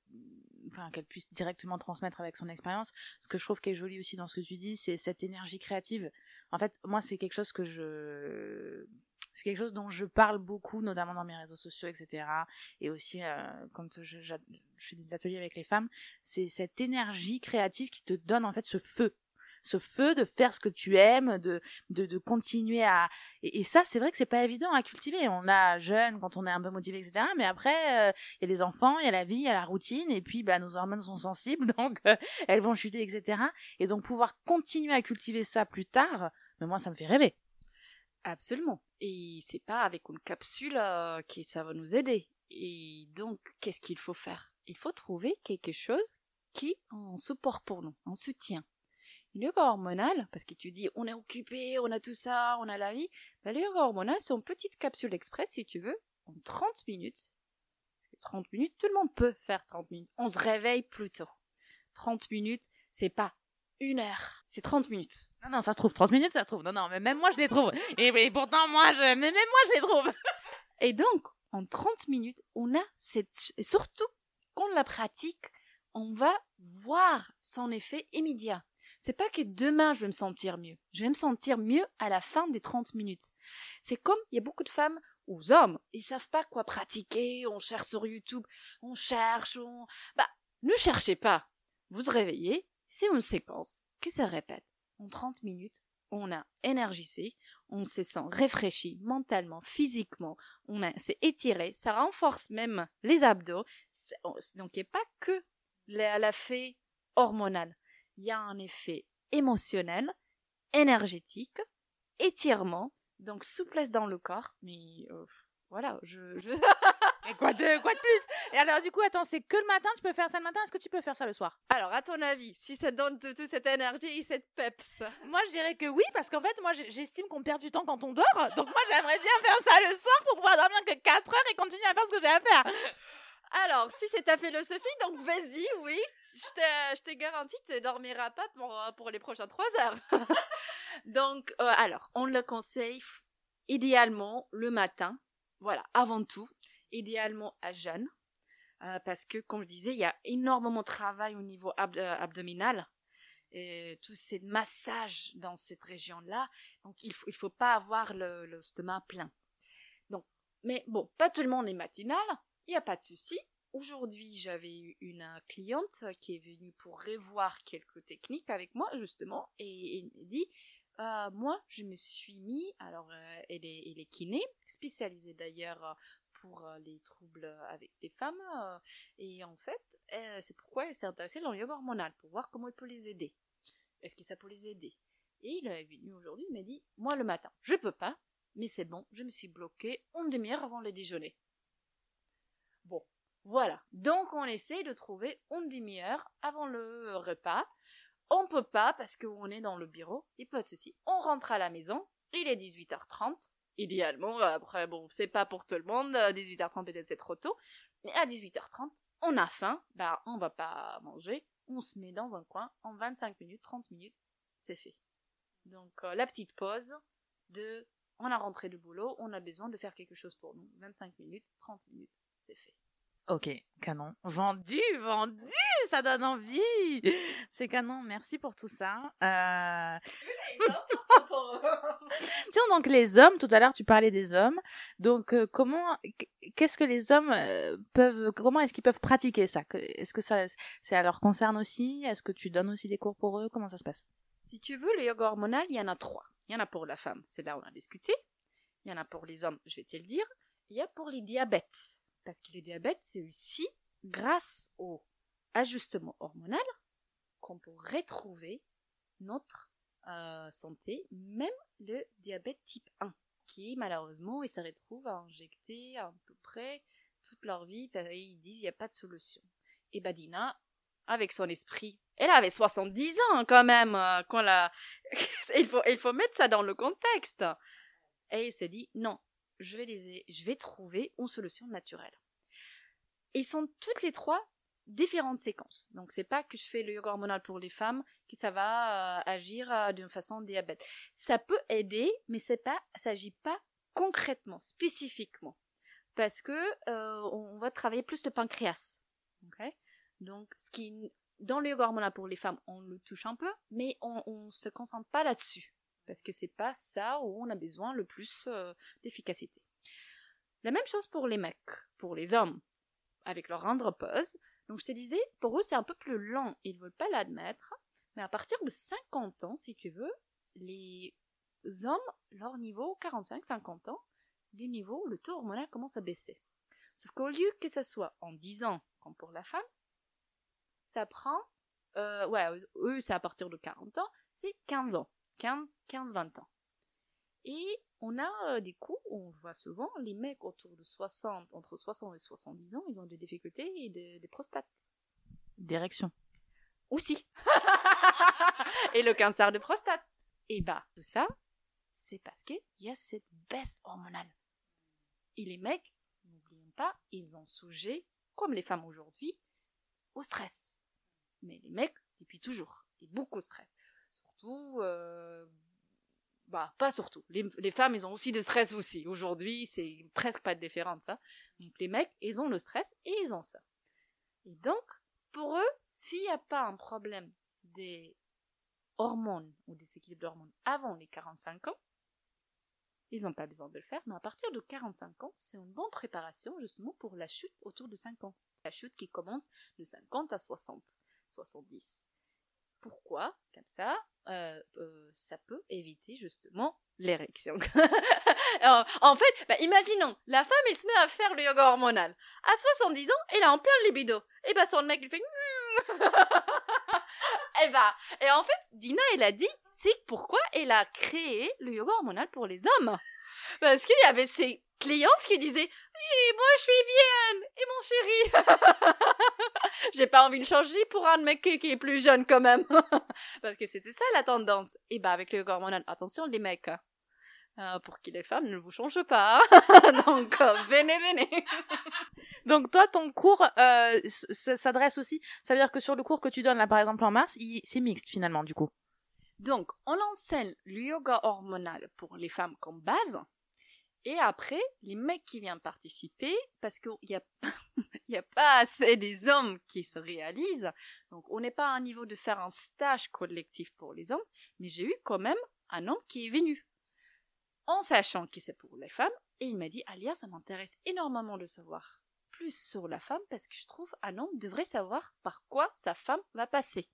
enfin, qu'elle puisse directement transmettre avec son expérience. Ce que je trouve qui est joli aussi dans ce que tu dis, c'est cette énergie créative. En fait, moi, c'est quelque chose que je, c'est quelque chose dont je parle beaucoup, notamment dans mes réseaux sociaux, etc. Et aussi euh, quand je fais des ateliers avec les femmes, c'est cette énergie créative qui te donne en fait ce feu ce feu de faire ce que tu aimes, de, de, continuer à... Et, ça, c'est vrai que c'est pas évident à cultiver. On a jeune quand on est un peu motivé, etc. Mais après, euh, il y a les enfants, il y a la vie, il y a la routine, et puis bah, nos hormones sont sensibles, donc euh, elles vont chuter, etc. Et donc pouvoir continuer à cultiver ça plus tard, mais moi, ça me fait rêver. Absolument. Et c'est pas avec une capsule euh, que ça va nous aider. Et donc, qu'est-ce qu'il faut faire? Il faut trouver quelque chose qui en support pour nous, en soutien. Le yoga hormonal, parce que tu dis on est occupé, on a tout ça, on a la vie, ben, le yoga hormonal, c'est une petite capsule express, si tu veux, en 30 minutes. 30 minutes, tout le monde peut faire 30 minutes. On se réveille plus tôt. 30 minutes, c'est pas une heure, c'est 30 minutes. Non, non, ça se trouve 30 minutes, ça se trouve. Non, non, mais même moi, je les trouve. Et, et pourtant, moi, je... mais même moi, je les trouve. Et donc, en 30 minutes, on a cette... Et surtout, quand on la pratique, on va voir son effet immédiat. C'est pas que demain je vais me sentir mieux. Je vais me sentir mieux à la fin des 30 minutes. C'est comme il y a beaucoup de femmes ou hommes, ils savent pas quoi pratiquer, on cherche sur YouTube, on cherche, on... Bah, ne cherchez pas. Vous vous réveillez, c'est une séquence qui se répète. En 30 minutes, on a énergisé, on se sent réfléchi mentalement, physiquement, on s'est étiré, ça renforce même les abdos. Donc, il n'y a pas que la- l'effet hormonal. Il y a un effet émotionnel, énergétique, étirement, donc souplesse dans le corps. Mais euh, voilà, je, je... Mais quoi de, quoi de plus? Et alors, du coup, attends, c'est que le matin, tu peux faire ça le matin? Est-ce que tu peux faire ça le soir? Alors, à ton avis, si ça donne toute cette énergie et cette peps? Moi, je dirais que oui, parce qu'en fait, moi, j'estime qu'on perd du temps quand on dort. Donc, moi, j'aimerais bien faire ça le soir pour pouvoir dormir que 4 heures et continuer à faire ce que j'ai à faire. Alors, si c'est ta philosophie, donc vas-y, oui. Je te garantis, tu ne dormiras pas pour, pour les prochaines 3 heures. donc, euh, alors, on le conseille idéalement le matin. Voilà, avant tout. Idéalement à jeûne. Euh, parce que, comme je disais, il y a énormément de travail au niveau euh, abdominal. Et tous ces massages dans cette région-là. Donc, il ne faut, il faut pas avoir le, le plein. Donc, mais bon, pas tout le monde est matinal. Il n'y a pas de souci. Aujourd'hui, j'avais eu une cliente qui est venue pour revoir quelques techniques avec moi, justement, et, elle dit euh, Moi, je me suis mis, alors, euh, elle, est, kiné, spécialisée d'ailleurs pour euh, les troubles avec les femmes, et en fait, c'est pourquoi elle s'est intéressée dans le yoga hormonal, pour voir comment elle peut les aider. Est-ce que ça peut les aider? Et il est venu aujourd'hui, il m'a dit Moi, le matin, je peux pas, mais c'est bon, je me suis bloquée une demi-heure avant le déjeuner. Voilà. Donc on essaie de trouver une demi-heure avant le repas. On peut pas parce qu'on est dans le bureau, et pas de souci. On rentre à la maison, il est 18h30. Idéalement, après bon, c'est pas pour tout le monde, 18h30 peut-être c'est trop tôt, mais à 18h30, on a faim, bah on va pas manger, on se met dans un coin, en 25 minutes, 30 minutes, c'est fait. Donc euh, la petite pause de on a rentré du boulot, on a besoin de faire quelque chose pour nous. 25 minutes, 30 minutes, c'est fait. Ok, canon. Vendu, vendu, ça donne envie. C'est canon, merci pour tout ça. Euh... Tiens, donc les hommes, tout à l'heure tu parlais des hommes. Donc euh, comment, qu'est-ce que les hommes euh, peuvent, comment est-ce qu'ils peuvent pratiquer ça? Est-ce que ça, ça leur concerne aussi? Est-ce que tu donnes aussi des cours pour eux? Comment ça se passe? Si tu veux, le yoga hormonal, il y en a trois. Il y en a pour la femme, c'est là où on a discuté. Il y en a pour les hommes, je vais te le dire. Il y a pour les diabètes parce que le diabète, c'est aussi grâce au ajustement hormonal qu'on peut retrouver notre euh, santé, même le diabète type 1, qui malheureusement, ils se retrouvent à injecter à peu près toute leur vie, ils disent il n'y a pas de solution. Et Badina, avec son esprit, elle avait 70 ans quand même, euh, quand la... il, faut, il faut mettre ça dans le contexte. Et il s'est dit non, je vais, les, je vais trouver une solution naturelle. Ils sont toutes les trois différentes séquences. Donc c'est pas que je fais le yoga hormonal pour les femmes que ça va euh, agir euh, d'une façon diabète. Ça peut aider, mais c'est pas, s'agit pas concrètement, spécifiquement, parce que euh, on va travailler plus le pancréas. Donc ce qui dans le yoga hormonal pour les femmes, on le touche un peu, mais on, on se concentre pas là-dessus parce que c'est pas ça où on a besoin le plus d'efficacité. La même chose pour les mecs, pour les hommes, avec leur andropause. Donc je te disais, pour eux c'est un peu plus lent, ils veulent pas l'admettre, mais à partir de 50 ans, si tu veux, les hommes, leur niveau, 45-50 ans, du niveau, le taux hormonal commence à baisser. Sauf qu'au lieu que ça soit en 10 ans, comme pour la femme, ça prend, euh, ouais, eux c'est à partir de 40 ans, c'est 15 ans, 15-20 ans. Et on a euh, des coups on voit souvent les mecs autour de 60, entre 60 et 70 ans, ils ont des difficultés et des, prostates. D'érection. Aussi. et le cancer de prostate. Et bah, tout ça, c'est parce qu'il y a cette baisse hormonale. Et les mecs, n'oublions pas, ils ont sujet, comme les femmes aujourd'hui, au stress. Mais les mecs, depuis toujours, et beaucoup de stress. Euh, bah pas surtout. Les, femmes, ils ont aussi de stress aussi. Aujourd'hui, c'est presque pas de différence, ça. Donc les mecs, ils ont le stress et ils ont ça. Et donc, pour eux, s'il n'y a pas un problème des hormones ou des équilibres d'hormones avant les 45 ans, ils n'ont pas besoin de le faire, mais à partir de 45 ans, c'est une bonne préparation justement pour la chute autour de 5 ans. La chute qui commence de 50 à 60, 70. Pourquoi Comme ça, euh, euh, ça peut éviter justement l'érection. en fait, bah, imaginons, la femme, elle se met à faire le yoga hormonal. À 70 ans, elle a en plein libido. Et bah son mec, il fait... et bah, et en fait, Dina, elle a dit, c'est pourquoi elle a créé le yoga hormonal pour les hommes. Parce qu'il y avait ces clientes qui disaient Oui, moi je suis bien Et mon chéri J'ai pas envie de changer pour un mec qui est plus jeune quand même. Parce que c'était ça la tendance. Et bah avec le hormonal, attention les mecs. Euh, pour que les femmes ne vous changent pas. Donc, euh, venez, venez. Donc toi, ton cours euh, s'adresse aussi, ça veut dire que sur le cours que tu donnes là par exemple en mars, c'est mixte finalement du coup. Donc on enseigne le yoga hormonal pour les femmes comme base, et après les mecs qui viennent participer, parce qu'il n'y a, y a pas assez des hommes qui se réalisent, donc on n'est pas à un niveau de faire un stage collectif pour les hommes, mais j'ai eu quand même un homme qui est venu en sachant que c'est pour les femmes, et il m'a dit Alia, ça m'intéresse énormément de savoir plus sur la femme parce que je trouve un homme devrait savoir par quoi sa femme va passer.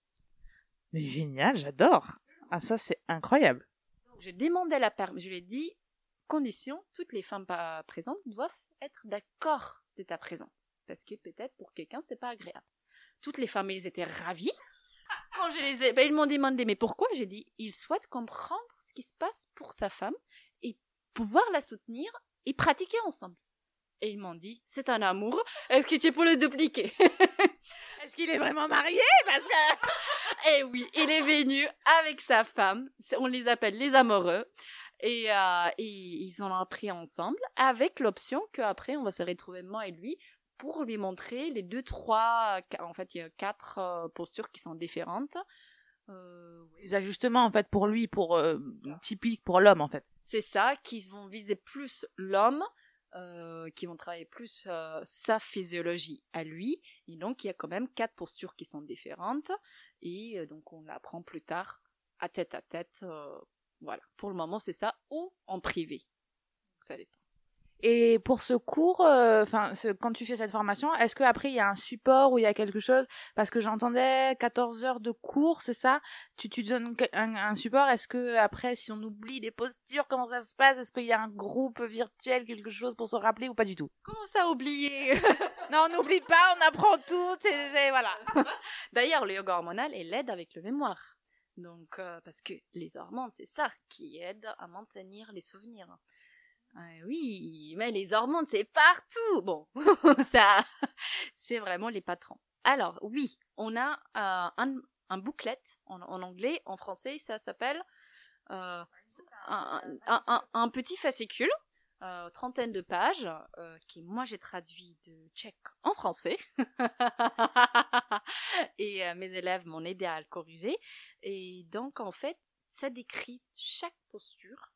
Génial, j'adore. Ah ça c'est incroyable. Donc j'ai demandé la permission, je lui ai dit condition, toutes les femmes présentes doivent être d'accord d'être présentes parce que peut-être pour quelqu'un c'est pas agréable. Toutes les femmes elles étaient ravies. Quand je les ai, ben, ils m'ont demandé mais pourquoi? J'ai dit ils souhaitent comprendre ce qui se passe pour sa femme et pouvoir la soutenir et pratiquer ensemble. Et ils m'ont dit, c'est un amour, est-ce que tu peux le dupliquer? Est-ce qu'il est vraiment marié? Parce que... Eh oui, il est venu avec sa femme, on les appelle les amoureux, et, euh, ils ont appris ensemble, avec l'option qu'après on va se retrouver moi et lui pour lui montrer les deux, trois, en fait il y a quatre euh, postures qui sont différentes. Euh, les ajustements en fait pour lui, pour typique pour l'homme en fait. C'est ça, qui vont viser plus l'homme, euh, qui vont travailler plus euh, sa physiologie à lui. Et donc, il y a quand même quatre postures qui sont différentes. Et euh, donc, on l'apprend plus tard, à tête à tête. Voilà. Pour le moment, c'est ça, ou en privé. ça dépend. Et pour ce cours, euh, enfin, quand tu fais cette formation, est-ce qu'après il y a un support ou il y a quelque chose? Parce que j'entendais 14 heures de cours, c'est ça? Tu, tu donnes un, support. Est-ce que après, si on oublie des postures, comment ça se passe? Est-ce qu'il y a un groupe virtuel, quelque chose pour se rappeler ou pas du tout? Comment ça oublier? Non, on n'oublie pas, on apprend tout. C'est voilà. D'ailleurs, le yoga hormonal, il aide avec le mémoire. Donc, euh, parce que les hormones, c'est ça qui aide à maintenir les souvenirs. Ah oui, mais les hormones, c'est partout. Bon, ça, c'est vraiment les patrons. Alors, oui, on a euh, un, un booklet en, anglais, en français, ça s'appelle euh, un, petit fascicule, euh, trentaine de pages, qui moi j'ai traduit de tchèque en français. Et mes élèves m'ont aidé à le corriger. Et donc, en fait, ça décrit chaque posture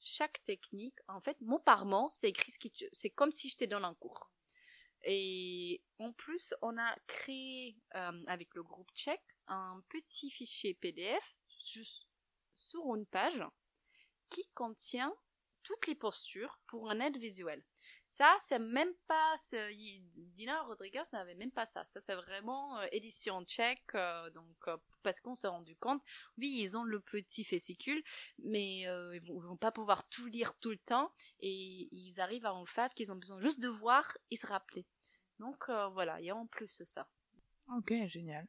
chaque technique, en fait, mot par c'est écrit ce qui c'est comme si je te donne un cours. Et en plus, on a créé euh, avec le groupe tchèque un petit fichier PDF juste sur une page qui contient toutes les postures pour un aide visuel. Ça, c'est même pas. Dina Rodriguez n'avait même pas ça. Ça, c'est vraiment euh, édition tchèque. Euh, donc, euh, parce qu'on s'est rendu compte, oui, ils ont le petit fascicule, mais ils, vont, vont pas pouvoir tout lire tout le temps. Et ils arrivent à en face qu'ils ont besoin juste de voir et se rappeler. Donc, voilà, il y a en plus ça. Ok, génial.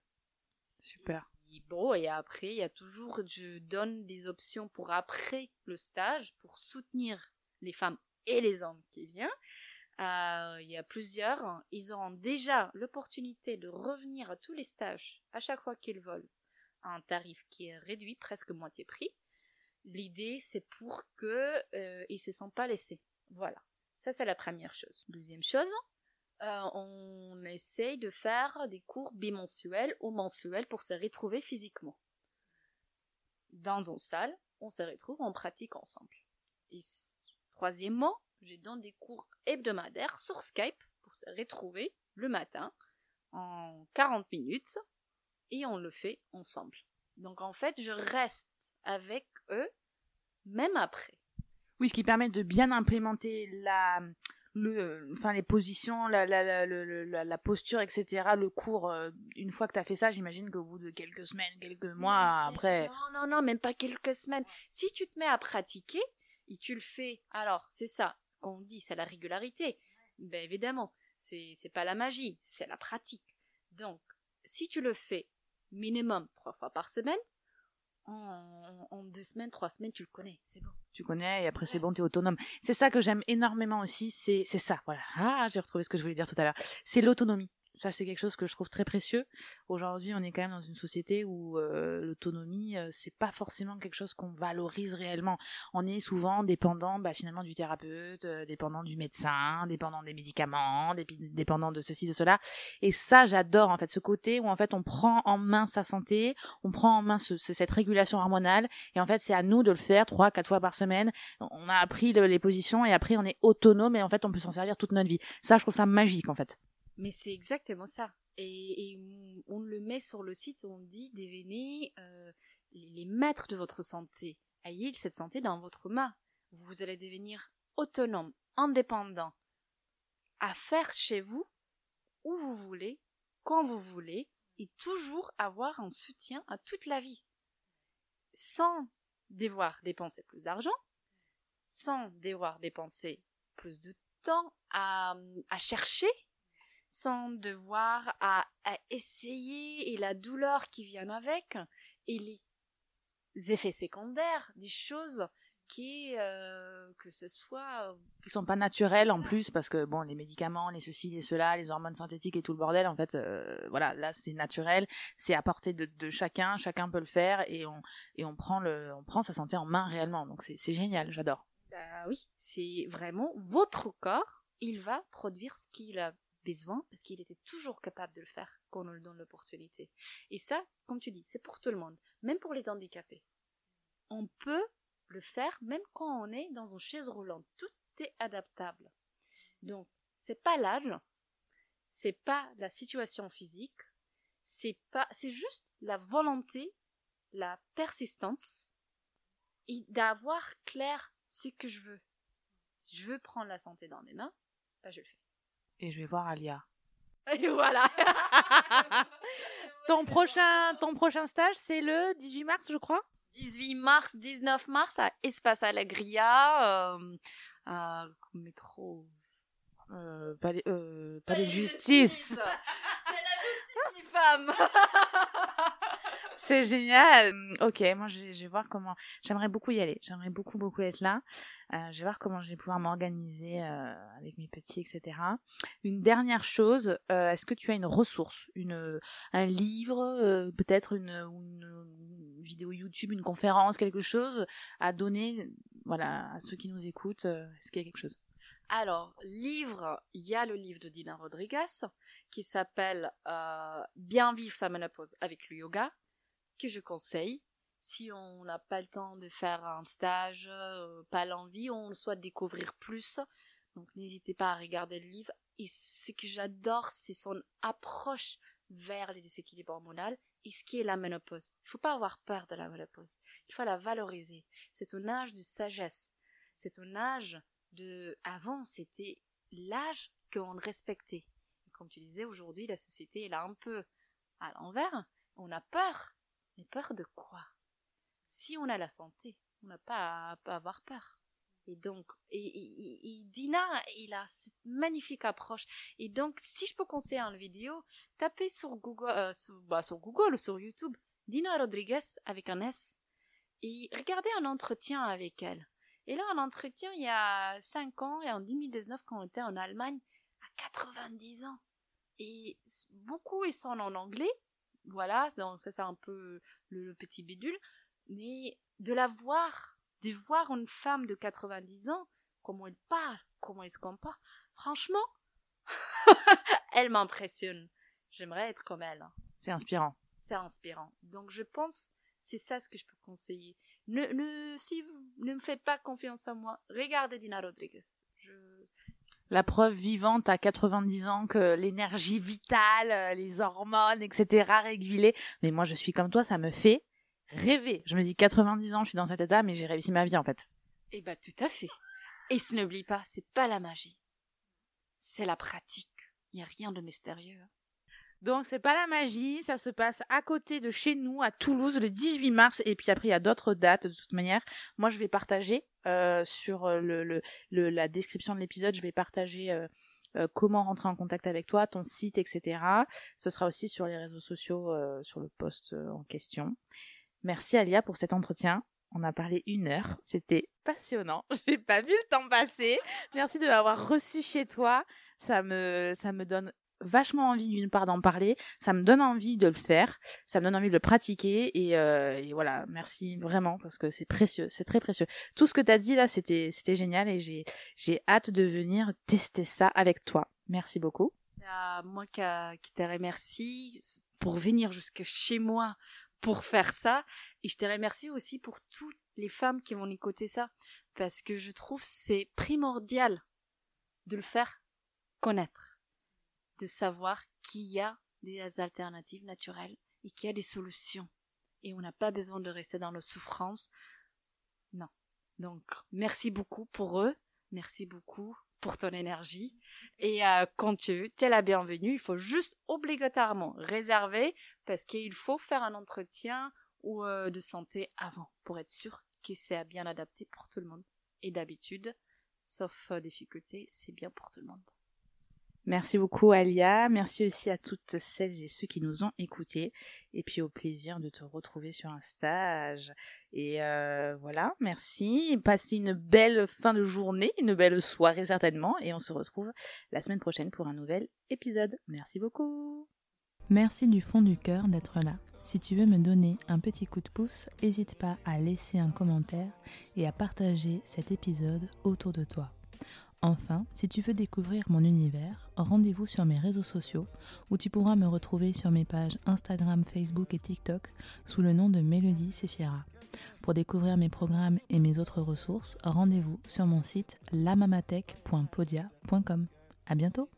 Super. Bon, et après, il y a toujours, je donne des options pour après le stage, pour soutenir les femmes et les hommes qui viennent. Euh, il y a plusieurs, ils auront déjà l'opportunité de revenir à tous les stages à chaque fois qu'ils veulent à un tarif qui est réduit, presque moitié prix. L'idée, c'est pour que euh, ils se sentent pas laissés. Voilà. Ça, c'est la première chose. Deuxième chose, euh, on essaye de faire des cours bimensuels ou mensuels pour se retrouver physiquement. Dans une salle, on se retrouve, on pratique ensemble. Troisièmement, je donne des cours hebdomadaires sur Skype pour se retrouver le matin en 40 minutes et on le fait ensemble. Donc en fait, je reste avec eux même après. Oui, ce qui permet de bien implémenter la, le, enfin les positions, la, la, la, la, posture, etc. Le cours, euh, une fois que tu as fait ça, j'imagine qu'au bout de quelques semaines, quelques mois après. Non, non, non, même pas quelques semaines. Si tu te mets à pratiquer, et tu le fais. Alors, c'est ça qu'on dit, c'est la régularité. Ben évidemment, c'est c'est pas la magie, c'est la pratique. Donc, si tu le fais minimum trois fois par semaine, en, deux semaines, trois semaines, tu le connais, c'est bon. Tu connais et après c'est bon, t'es autonome. C'est ça que j'aime énormément aussi, c'est ça, voilà. Ah, j'ai retrouvé ce que je voulais dire tout à l'heure. C'est l'autonomie ça c'est quelque chose que je trouve très précieux. Aujourd'hui, on est quand même dans une société où euh, l'autonomie euh, c'est pas forcément quelque chose qu'on valorise réellement. On est souvent dépendant bah, finalement du thérapeute, euh, dépendant du médecin, dépendant des médicaments, dépendant de ceci de cela. Et ça, j'adore en fait ce côté où en fait on prend en main sa santé, on prend en main ce, cette régulation hormonale et en fait c'est à nous de le faire trois, quatre fois par semaine. On a appris les positions et après on est autonome et en fait on peut s'en servir toute notre vie. Ça, je trouve ça magique en fait. Mais c'est exactement ça. Et, on le met sur le site, on dit devenez euh, les maîtres de votre santé. Ayez cette santé dans votre main. Vous allez devenir autonome, indépendant, à faire chez vous, où vous voulez, quand vous voulez, et toujours avoir un soutien à toute la vie. Sans devoir dépenser plus d'argent, sans devoir dépenser plus de temps à, à chercher sans devoir à, essayer et la douleur qui vient avec et les effets secondaires des choses qui euh, que ce soit qui sont pas naturels en plus parce que bon les médicaments les ceci les cela les hormones synthétiques et tout le bordel en fait euh, voilà là c'est naturel c'est à portée de, chacun chacun peut le faire et on et on prend le on prend sa santé en main réellement. Donc c'est génial j'adore. Bah oui c'est vraiment votre corps il va produire ce qu'il a besoin parce qu'il était toujours capable de le faire quand on lui donne l'opportunité. Et ça, comme tu dis, c'est pour tout le monde, même pour les handicapés. On peut le faire même quand on est dans une chaise roulante. Tout est adaptable. Donc, c'est pas l'âge, c'est pas la situation physique, c'est pas, c'est juste la volonté, la persistance et d'avoir clair ce que je veux. Si je veux prendre la santé dans mes mains, bah je le fais et je vais voir Alia. Et voilà. ton prochain ton prochain stage c'est le 18 mars je crois 18 mars 19 mars à Espace Alegria euh, à métro euh, pas de euh, justice. C'est la justice des femmes. C'est génial. Ok, moi je, vais voir comment. J'aimerais beaucoup y aller. J'aimerais beaucoup beaucoup être là. Euh, je vais voir comment je vais pouvoir m'organiser euh, avec mes petits, etc. Une dernière chose, euh, est-ce que tu as une ressource, une un livre, peut-être une, une, vidéo YouTube, une conférence, quelque chose à donner, voilà, à ceux qui nous écoutent. est-ce qu'il y a quelque chose? Alors, livre, il y a le livre de Dina Rodriguez qui s'appelle Bien vivre sa ménopause avec le yoga que je conseille. Si on n'a pas le temps de faire un stage, euh, pas l'envie, on souhaite découvrir plus, donc n'hésitez pas à regarder le livre. Et ce que j'adore, c'est son approche vers les déséquilibres hormonaux et ce qui est la ménopause. Il ne faut pas avoir peur de la ménopause. Il faut la valoriser. C'est un âge de sagesse. C'est un âge de, avant, c'était l'âge qu'on respectait. comme tu disais, aujourd'hui, la société, est un peu à l'envers. On a peur mais peur de quoi? Si on a la santé, on n'a pas à, avoir peur. Et donc, et, Dina, il a cette magnifique approche. Et donc, si je peux conseiller une vidéo, tapez sur Google, euh, bah, sur, Google ou sur YouTube, Dina Rodriguez avec un S, et regardez un entretien avec elle. Et là, un entretien il y a 5 ans, et en 2019, quand on était en Allemagne, à 90 ans. Et beaucoup ils sont en anglais, voilà, donc ça c'est un peu le, petit bidule, mais de la voir, de voir une femme de 90 ans, comment elle parle, comment elle se comporte, franchement, elle m'impressionne. J'aimerais être comme elle. Hein. C'est inspirant. C'est inspirant. Donc je pense, c'est ça ce que je peux conseiller. Ne, ne, si vous ne me faites pas confiance en moi, regardez Dina Rodriguez. Je, la preuve vivante à 90 ans que l'énergie vitale, euh, les hormones, etc. régulées. Mais moi, je suis comme toi, ça me fait rêver. Je me dis 90 ans, je suis dans cet état, mais j'ai réussi ma vie en fait. Eh ben, tout à fait. Et n'oublie pas, c'est pas la magie. C'est la pratique. Il n'y a rien de mystérieux. Donc c'est pas la magie, ça se passe à côté de chez nous, à Toulouse, le 18 mars, et puis après il y a d'autres dates de toute manière. Moi je vais partager euh, sur euh, le, le, la description de l'épisode, je vais partager euh, comment rentrer en contact avec toi, ton site, etc. Ce sera aussi sur les réseaux sociaux, sur le post en question. Merci Alia pour cet entretien. On a parlé une heure. C'était passionnant. J'ai pas vu le temps passer. Merci de m'avoir reçu chez toi. Ça me, ça me donne vachement envie d'une part d'en parler, ça me donne envie de le faire, ça me donne envie de le pratiquer et, euh, et voilà, merci vraiment parce que c'est précieux, c'est très précieux. Tout ce que tu as dit là, c'était c'était génial et j'ai j'ai hâte de venir tester ça avec toi. Merci beaucoup. C'est à moi qui, qui te remercie pour venir jusque chez moi pour faire ça et je te remercie aussi pour toutes les femmes qui vont écouter ça parce que je trouve c'est primordial de le faire connaître de savoir qu'il y a des alternatives naturelles et qu'il y a des solutions. Et on n'a pas besoin de rester dans nos souffrances. Non. Donc, merci beaucoup pour eux. Merci beaucoup pour ton énergie. Et euh, quand tu es la bienvenue, il faut juste obligatoirement réserver parce qu'il faut faire un entretien ou euh, de santé avant pour être sûr que c'est bien adapté pour tout le monde. Et d'habitude, sauf difficulté, c'est bien pour tout le monde. Merci beaucoup Alia, merci aussi à toutes celles et ceux qui nous ont écoutés et puis au plaisir de te retrouver sur un stage. Et euh, voilà, merci, passez une belle fin de journée, une belle soirée certainement et on se retrouve la semaine prochaine pour un nouvel épisode. Merci beaucoup. Merci du fond du cœur d'être là. Si tu veux me donner un petit coup de pouce, n'hésite pas à laisser un commentaire et à partager cet épisode autour de toi. Enfin, si tu veux découvrir mon univers, rendez-vous sur mes réseaux sociaux où tu pourras me retrouver sur mes pages Instagram, Facebook et TikTok sous le nom de Mélodie Sephira. Pour découvrir mes programmes et mes autres ressources, rendez-vous sur mon site lamamatech.podia.com. À bientôt!